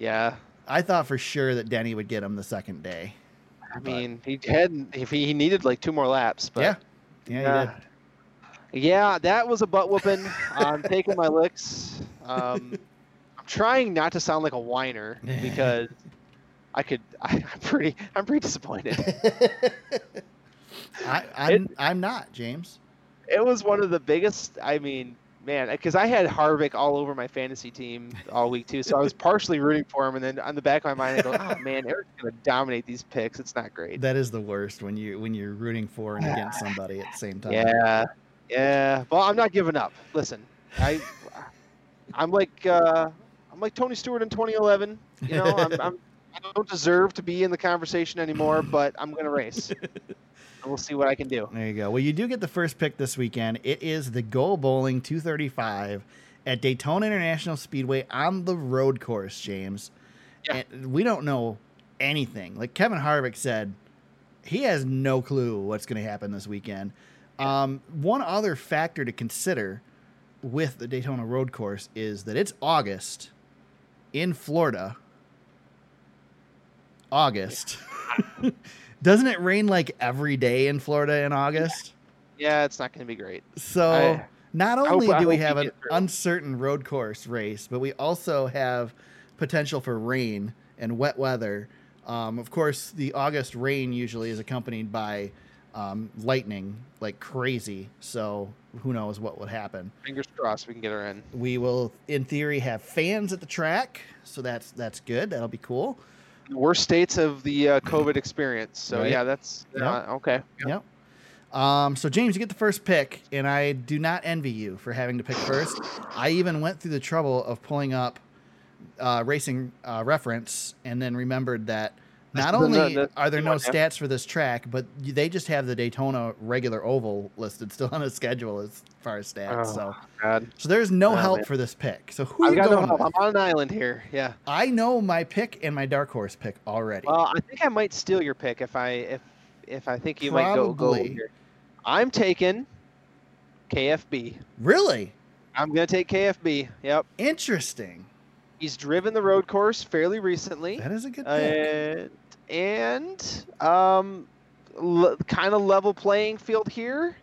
Yeah. I thought for sure that Denny would get him the second day. I mean, he had if he, he needed like two more laps, but yeah, yeah, did. yeah, that was a butt whooping. I'm taking my licks. Um, I'm trying not to sound like a whiner because I could. I, I'm pretty. I'm pretty disappointed. I, I'm, I'm not James. it was one of the biggest. I mean, man, because I had Harvick all over my fantasy team all week too, so I was partially rooting for him, and then on the back of my mind, I go, "Oh man, Eric's gonna dominate these picks. It's not great." That is the worst when you when you're rooting for and against somebody at the same time. Yeah, yeah. Well, I'm not giving up. Listen, I, I'm like, uh, I'm like Tony Stewart in 2011. You know, I'm, I'm, I don't deserve to be in the conversation anymore, but I'm gonna race. we'll see what I can do. There you go. Well, you do get the first pick this weekend. It is the Go Bowling 235 at Daytona International Speedway on the road course, James. Yeah. And we don't know anything. Like Kevin Harvick said, he has no clue what's going to happen this weekend. Um, one other factor to consider with the Daytona road course is that it's August in Florida. August. Doesn't it rain like every day in Florida in August? Yeah, it's not gonna be great. So I- not only I do we hope we have an uncertain road course race, but we also have potential for rain and wet weather. Um, of course, the August rain usually is accompanied by um, lightning like crazy. So who knows what would happen? Fingers crossed we can get her in. We will, in theory, have fans at the track, so that's that's good. That'll be cool. Worst states of the uh, COVID experience. So Right. yeah, that's Yep. uh, okay. Yep. Um, so James, you get the first pick, and I do not envy you for having to pick first. I even went through the trouble of pulling up uh, racing uh, reference, and then remembered that not This is the- only are there no stats for this track, but they just have the Daytona regular oval listed still on the schedule as far as stats. Oh, so, God. so there's no Oh, help man. for this pick. So who I've you got no help. with? I'm on an island here. Yeah. I know my pick and my dark horse pick already. Well, I think I might steal your pick if I if if I think you might go go here. I'm taking KFB. really I'm gonna take KFB. Yep. interesting. He's driven the road course fairly recently, That is a good pick. uh, and um, l- kind of level playing field here.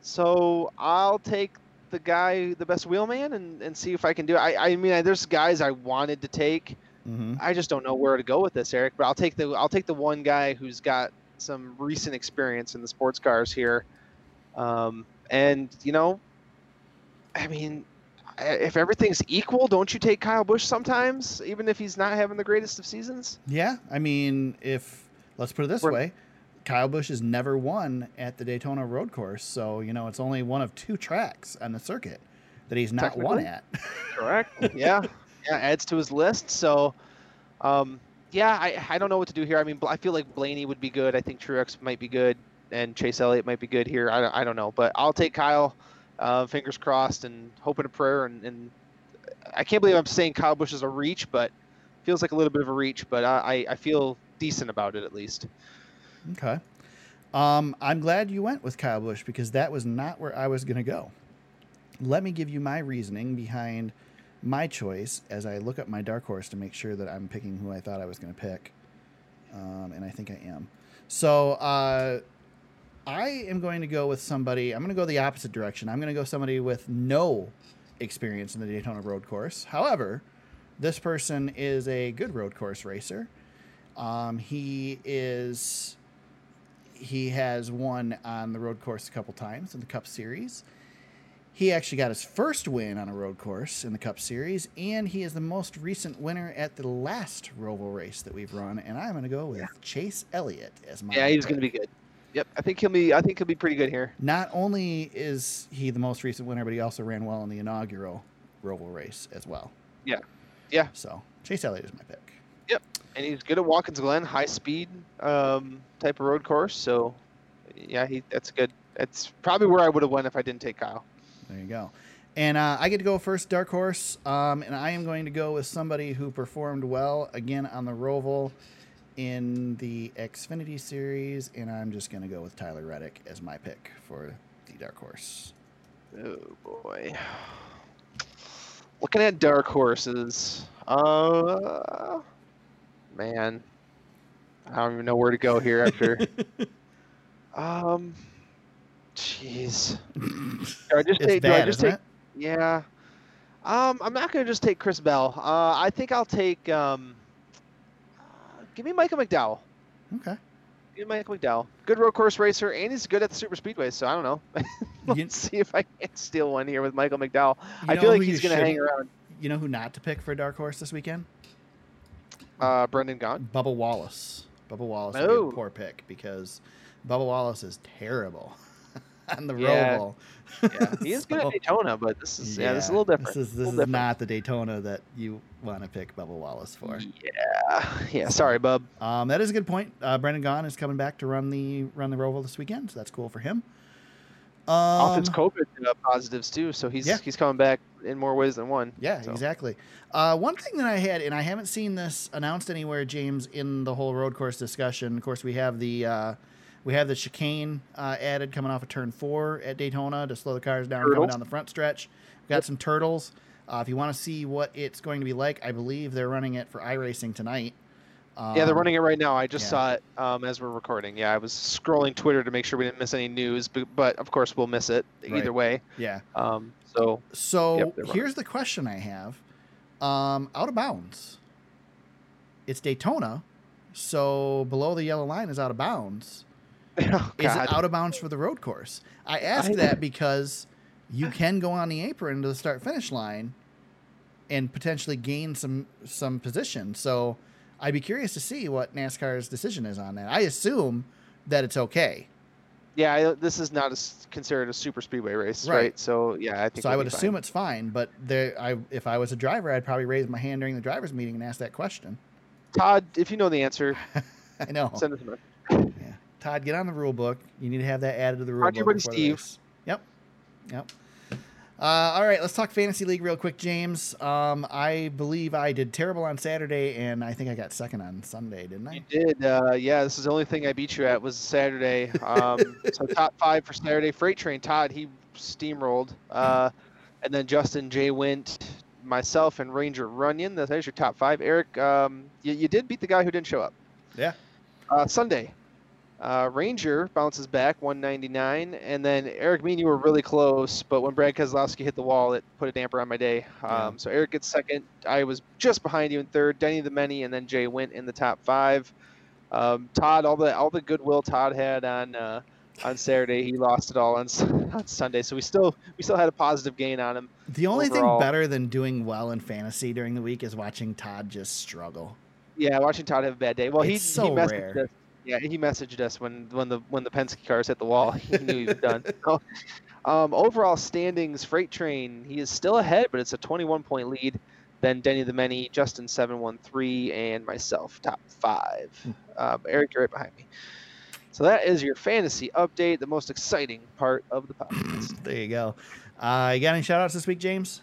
So I'll take the guy, the best wheelman, and, and see if I can do it. I, I mean, I, there's guys I wanted to take. hmm I just don't know where to go with this, Eric. But I'll take the I'll take the one guy who's got some recent experience in the sports cars here. Um, and you know, I mean, if everything's equal, don't you take Kyle Busch sometimes, even if he's not having the greatest of seasons? Yeah, I mean, if let's put it this We're- way, Kyle Busch has never won at the Daytona Road Course, so you know it's only one of two tracks on the circuit that he's not won at. Correct. yeah, yeah, adds to his list. So, um, yeah, I, I don't know what to do here. I mean, I feel like Blaney would be good. I think Truex might be good, and Chase Elliott might be good here. I don't, I don't know, but I'll take Kyle. Uh, fingers crossed and hoping a prayer. And, and I can't believe I'm saying Kyle Busch is a reach, but feels like a little bit of a reach. But I, I, feel decent about it at least. Okay. Um, I'm glad you went with Kyle Busch because that was not where I was going to go. Let me give you my reasoning behind my choice as I look up my dark horse to make sure that I'm picking who I thought I was going to pick. Um, and I think I am. So uh, I am going to go with somebody, I'm going to go the opposite direction. I'm going to go somebody with no experience in the Daytona road course. However, this person is a good road course racer. Um, he is he has won on the road course a couple times in the Cup Series. He actually got his first win on a road course in the Cup Series, and he is the most recent winner at the last Roval race that we've run. And I'm going to go with Chase Elliott as my. Yeah, he's going to be good. Yep, I think he'll be. I think he'll be pretty good here. Not only is he the most recent winner, but he also ran well in the inaugural Roval race as well. Yeah. Yeah. So Chase Elliott is my pick. Yep, and he's good at Watkins Glen, high speed um, type of road course. So, yeah, he that's good. That's probably where I would have went if I didn't take Kyle. There you go. And uh, I get to go first, Dark Horse, um, and I am going to go with somebody who performed well again on the Roval in the Xfinity series, and I'm just going to go with Tyler Reddick as my pick for the Dark Horse. Oh boy. Looking at dark horses. Uh, man, I don't even know where to go here after. um, jeez. I just it's take? do I just take? Yeah. Um, I'm not gonna just take Chris Bell. Uh, I think I'll take. Um, give me Michael McDowell. Okay. Give me Michael McDowell. Good road course racer, and he's good at the super speedway. So I don't know. Let's You- see if I can steal one here with Michael McDowell. I feel like he's gonna hang around. You know who not to pick for Dark Horse this weekend? Uh, Brendan Gaughan. Bubba Wallace. Bubba Wallace would Oh. be a poor pick because Bubba Wallace is terrible on the Yeah. Roval. Yeah, he is good at Daytona, but this is yeah, this is a little different. This is this is different. not the Daytona that you want to pick Bubba Wallace for. Yeah, yeah. Sorry, bub. Um, that is a good point. Uh, Brendan Gaughan is coming back to run the run the Roval this weekend, so that's cool for him. Um, his COVID uh, positives too, so he's Yeah. he's coming back in more ways than one. yeah, so. exactly. Uh, one thing that I had, and I haven't seen this announced anywhere, James, in the whole road course discussion. Of course, we have the uh, we have the chicane uh, added coming off of turn four at Daytona to slow the cars down coming down the front stretch. We've got some turtles. Uh, if you want to see what it's going to be like, I believe they're running it for iRacing tonight. Yeah, they're Um, running it right now. I just yeah. saw it um, as we're recording. Yeah, I was scrolling Twitter to make sure we didn't miss any news, but, but of course we'll miss it Right. either way. Yeah. Um, so So Yep, here's the question I have: um, out of bounds. It's Daytona, so below the yellow line is out of bounds. oh, Is it out of bounds for the road course? I ask I- that because you can go on the apron to the start finish line and potentially gain some some position. So I'd be curious to see what NASCAR's decision is on that. I assume that it's okay. yeah, I, this is not a considered a super speedway race, Right. right? So yeah, I think. So I would be fine. assume it's fine, but there, I, if I was a driver, I'd probably raise my hand during the drivers' meeting and ask that question. Todd, if you know the answer, I know. send us a message. Yeah. Todd, get on the rule book. You need to have that added to the rule Talk book. buddy before the Steve. Yep. Yep. Uh, all right, let's talk fantasy league real quick, James. Um, I believe I did terrible on Saturday, and I think I got second on Sunday, didn't I? You did, uh, yeah. This is the only thing I beat you at was Saturday. Um, so top five for Saturday. Freight Train Todd, he steamrolled, uh, and then Justin Jay went, myself and Ranger Runyon. There's your top five. Eric, um, you, you did beat the guy who didn't show up. Yeah. Uh, Sunday, uh, Ranger bounces back 199, and then Eric, me and you were really close, but when Brad Keselowski hit the wall, it put a damper on my day. Um, Yeah. So Eric gets second. I was just behind you in third. Denny the Many, and then Jay went in the top five. Um, Todd, all the all the goodwill Todd had on uh, on Saturday, he lost it all on, on Sunday. So we still we still had a positive gain on him. The only Overall- thing better than doing well in fantasy during the week is watching Todd just struggle. Yeah, watching Todd have a bad day. Well, he so he messaged rare. us. Yeah, he messaged us when when the when the Penske cars hit the wall. He knew he was done. So, um, overall standings, Freight Train he is still ahead, but it's a 21 point lead. Then Denny the Many, Justin 713, and myself top five. Hmm. Um, Eric, you're right behind me. So that is your fantasy update, the most exciting part of the podcast. There you go. Uh, you got any shout outs this week, James?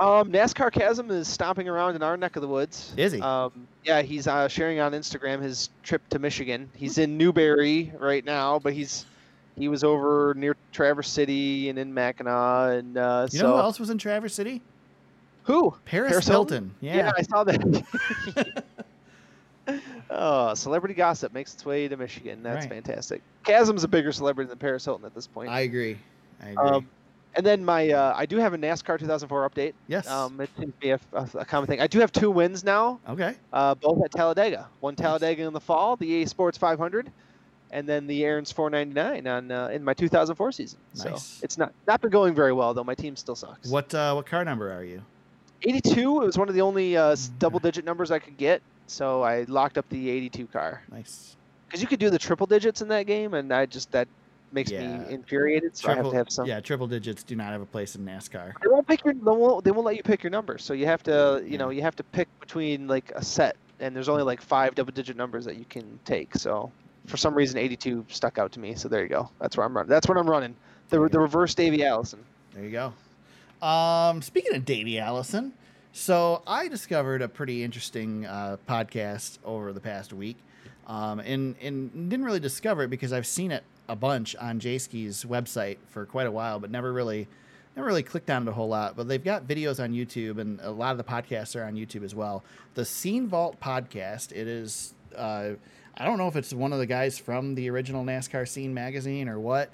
Um, NASCAR Chasm is stomping around in our neck of the woods. Is he? Um, yeah, he's uh, sharing on Instagram his trip to Michigan. He's in Newberry right now, but he's he was over near Traverse City and in Mackinac, and uh, You so know who else was in Traverse City? who? Paris, Paris Hilton. Yeah. I saw that. oh, celebrity gossip makes its way to Michigan. That's Right. fantastic. Chasm's a bigger celebrity than Paris Hilton at this point. I agree. I agree. um, and then my uh, I do have a NASCAR 2004 update. yes. Um, it seems to be a, a, a common thing. I do have two wins now. okay. uh, both at Talladega. One Talladega in the fall, the EA Sports 500, and then the Aaron's 499 on uh, in my 2004 season. Nice. So it's not not been going very well though. My team still sucks. What uh, what car number are you? 82. It was one of the only uh, Mm. double-digit numbers I could get, so I locked up the 82 car Nice. because you could do the triple digits in that game, and I just that makes Yeah. me infuriated. So I have to have some. Yeah, triple digits do not have a place in NASCAR. They won't pick your. They won't, they won't let you pick your numbers. So you have to, you know, you have to pick between like a set, and there's only like five double-digit numbers that you can take. So for some reason, 82 stuck out to me. So there you go. That's where I'm running. That's what I'm running. The the reverse Davey Allison. There you go. Um, speaking of Davey Allison, so I discovered a pretty interesting uh, podcast over the past week, um, and and didn't really discover it because I've seen it a bunch on Jayski's website for quite a while, but never really never really clicked on it a whole lot. But they've got videos on YouTube, and a lot of the podcasts are on YouTube as well. The Scene Vault podcast. It is. Uh, I don't know if it's one of the guys from the original NASCAR Scene magazine or what.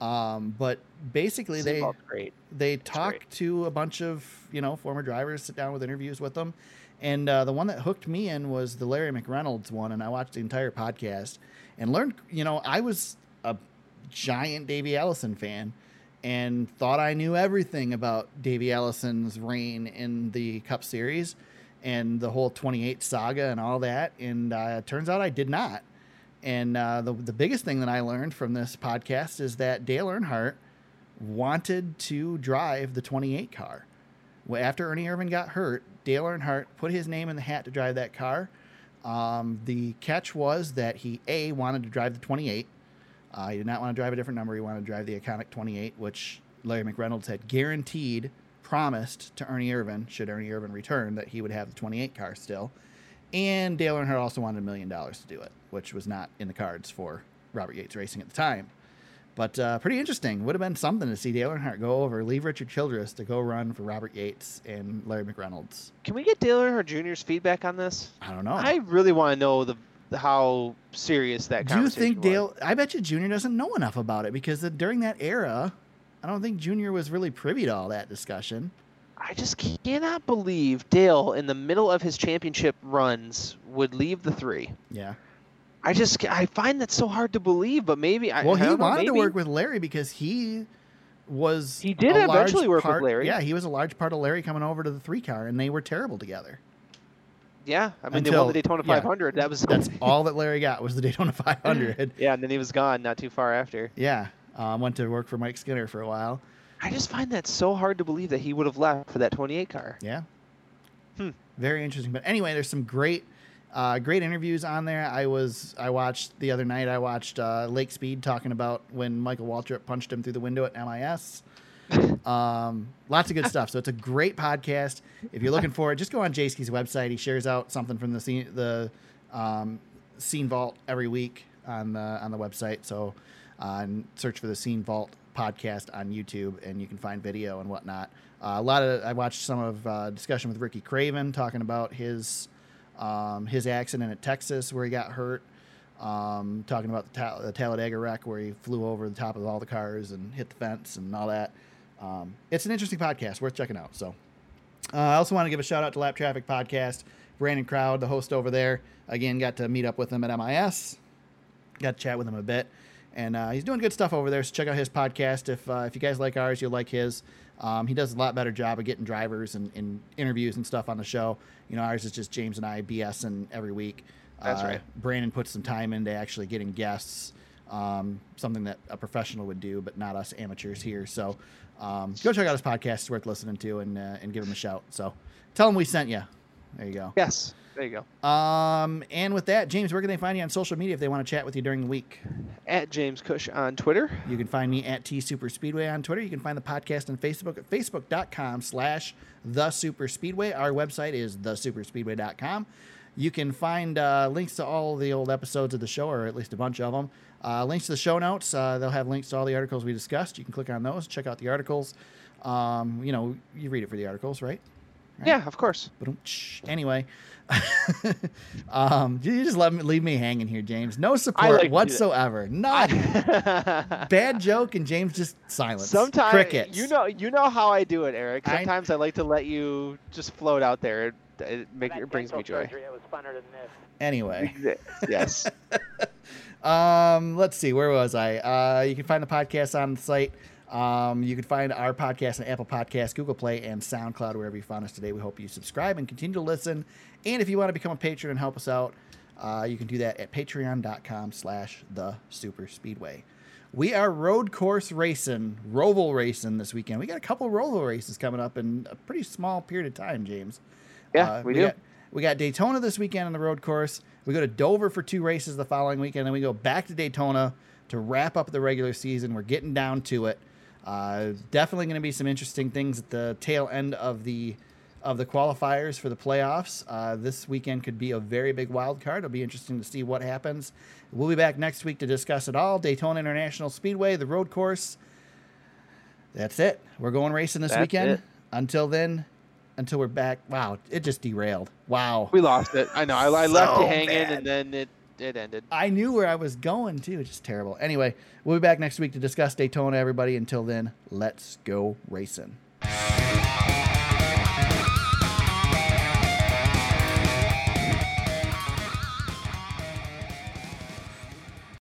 Um, but basically, they great. they great. talk to a bunch of you know former drivers, sit down with interviews with them, and uh, the one that hooked me in was the Larry McReynolds one, and I watched the entire podcast and learned. You know, I was a giant Davey Allison fan and thought I knew everything about Davey Allison's reign in the Cup Series and the whole 28 saga and all that, and uh, turns out I did not. And uh, the the biggest thing that I learned from this podcast is that Dale Earnhardt wanted to drive the 28 car. After Ernie Irvan got hurt, Dale Earnhardt put his name in the hat to drive that car. Um, the catch was that he a wanted to drive the 28. Uh, he did not want to drive a different number. He wanted to drive the iconic 28, which Larry McReynolds had guaranteed, promised to Ernie Irvan, should Ernie Irvan return, that he would have the 28 car still. And Dale Earnhardt also wanted a million dollars to do it, which was not in the cards for Robert Yates Racing at the time. But uh, pretty interesting. Would have been something to see Dale Earnhardt go over, leave Richard Childress to go run for Robert Yates and Larry McReynolds. Can we get Dale Earnhardt Jr.'s feedback on this? I don't know. I really want to know the how serious that. Do you think was. Dale? I bet you Junior doesn't know enough about it because the, during that era, I don't think Junior was really privy to all that discussion. I just cannot believe Dale, in the middle of his championship runs, would leave the three. Yeah. I just I find that so hard to believe, but maybe I Well, I he don't know, wanted to work with Larry because he was. He did eventually work with Larry. Yeah, he was a large part of Larry coming over to the three car, and they were terrible together. Yeah, I mean they won the Daytona yeah. 500. That was That's all that Larry got was the Daytona 500. yeah, and then he was gone not too far after. Yeah, um, went to work for Mike Skinner for a while. I just find that so hard to believe that he would have left for that 28 car. Yeah. Hmm. Very interesting. But anyway, there's some great, uh, great interviews on there. I was I watched the other night. I watched uh, Lake Speed talking about when Michael Waltrip punched him through the window at MIS. Um, lots of good stuff. So it's a great podcast. If you're looking for it, just go on Jayski's website. He shares out something from the scene, the um, Scene Vault every week on the on the website. So uh, search for the Scene Vault podcast on YouTube, and you can find video and whatnot. Uh, a lot of I watched some of uh, discussion with Ricky Craven talking about his um, his accident at Texas where he got hurt. Um, talking about the, Ta- the Talladega wreck where he flew over the top of all the cars and hit the fence and all that. Um, it's an interesting podcast, worth checking out. So, uh, I also want to give a shout out to Lap Traffic Podcast. Brandon Crowd, the host over there. Again, got to meet up with him at MIS. Got to chat with him a bit, and uh, he's doing good stuff over there. So check out his podcast. If uh, if you guys like ours, you'll like his. Um, he does a lot better job of getting drivers and, and interviews and stuff on the show. You know, ours is just James and I BSing every week. That's Uh, right. Brandon puts some time into actually getting guests, um, something that a professional would do, but not us amateurs here. So um, go check out his podcast; it's worth listening to, and uh, and give him a shout. So tell him we sent you. There you go. Yes. There you go. Um, and with that, James, where can they find you on social media if they want to chat with you during the week? At James Cush on Twitter. You can find me at T Super Speedway on Twitter. You can find the podcast on Facebook at facebook.com slash the Super Speedway. Our website is thesuperspeedway.com. You can find uh, links to all the old episodes of the show, or at least a bunch of them. Uh, links to the show notes. Uh, they'll have links to all the articles we discussed. You can click on those, check out the articles. Um, you know, you read it for the articles, right? Right. Yeah, of course. Ba-dum-tsh. Anyway, um, you just let me leave me hanging here, James. No support to do that. whatsoever. None. Bad joke, and James just silence. Sometimes crickets. you know you know how I do it, Eric. Sometimes I, like to let you just float out there. It, it, make, it brings me joy. It was funner than this. Anyway, yes. um, let's see. Where was I? Uh, you can find the podcast on the site. Um, you can find our podcast on Apple Podcasts, Google Play, and SoundCloud, wherever you found us today. We hope you subscribe and continue to listen. And if you want to become a patron and help us out, uh, you can do that at patreon.com slash the super speedway. We are road course racing, Roval racing this weekend. We got a couple Roval races coming up in a pretty small period of time, James. Yeah, Uh, we do. Got, we got Daytona this weekend on the road course. We go to Dover for two races the following weekend. Then we go back to Daytona to wrap up the regular season. We're getting down to it. Uh, definitely going to be some interesting things at the tail end of the of the qualifiers for the playoffs. Uh, this weekend could be a very big wild card. It'll be interesting to see what happens. We'll be back next week to discuss it all. Daytona International Speedway, the road course. That's it. We're going racing this That's weekend. it. Until then, until we're back. Wow, it just derailed. Wow. We lost it. I know. I, I left it hanging, bad. and then it it ended. I knew where I was going too. Just terrible. Anyway, we'll be back next week to discuss Daytona, everybody. Until then, let's go racing.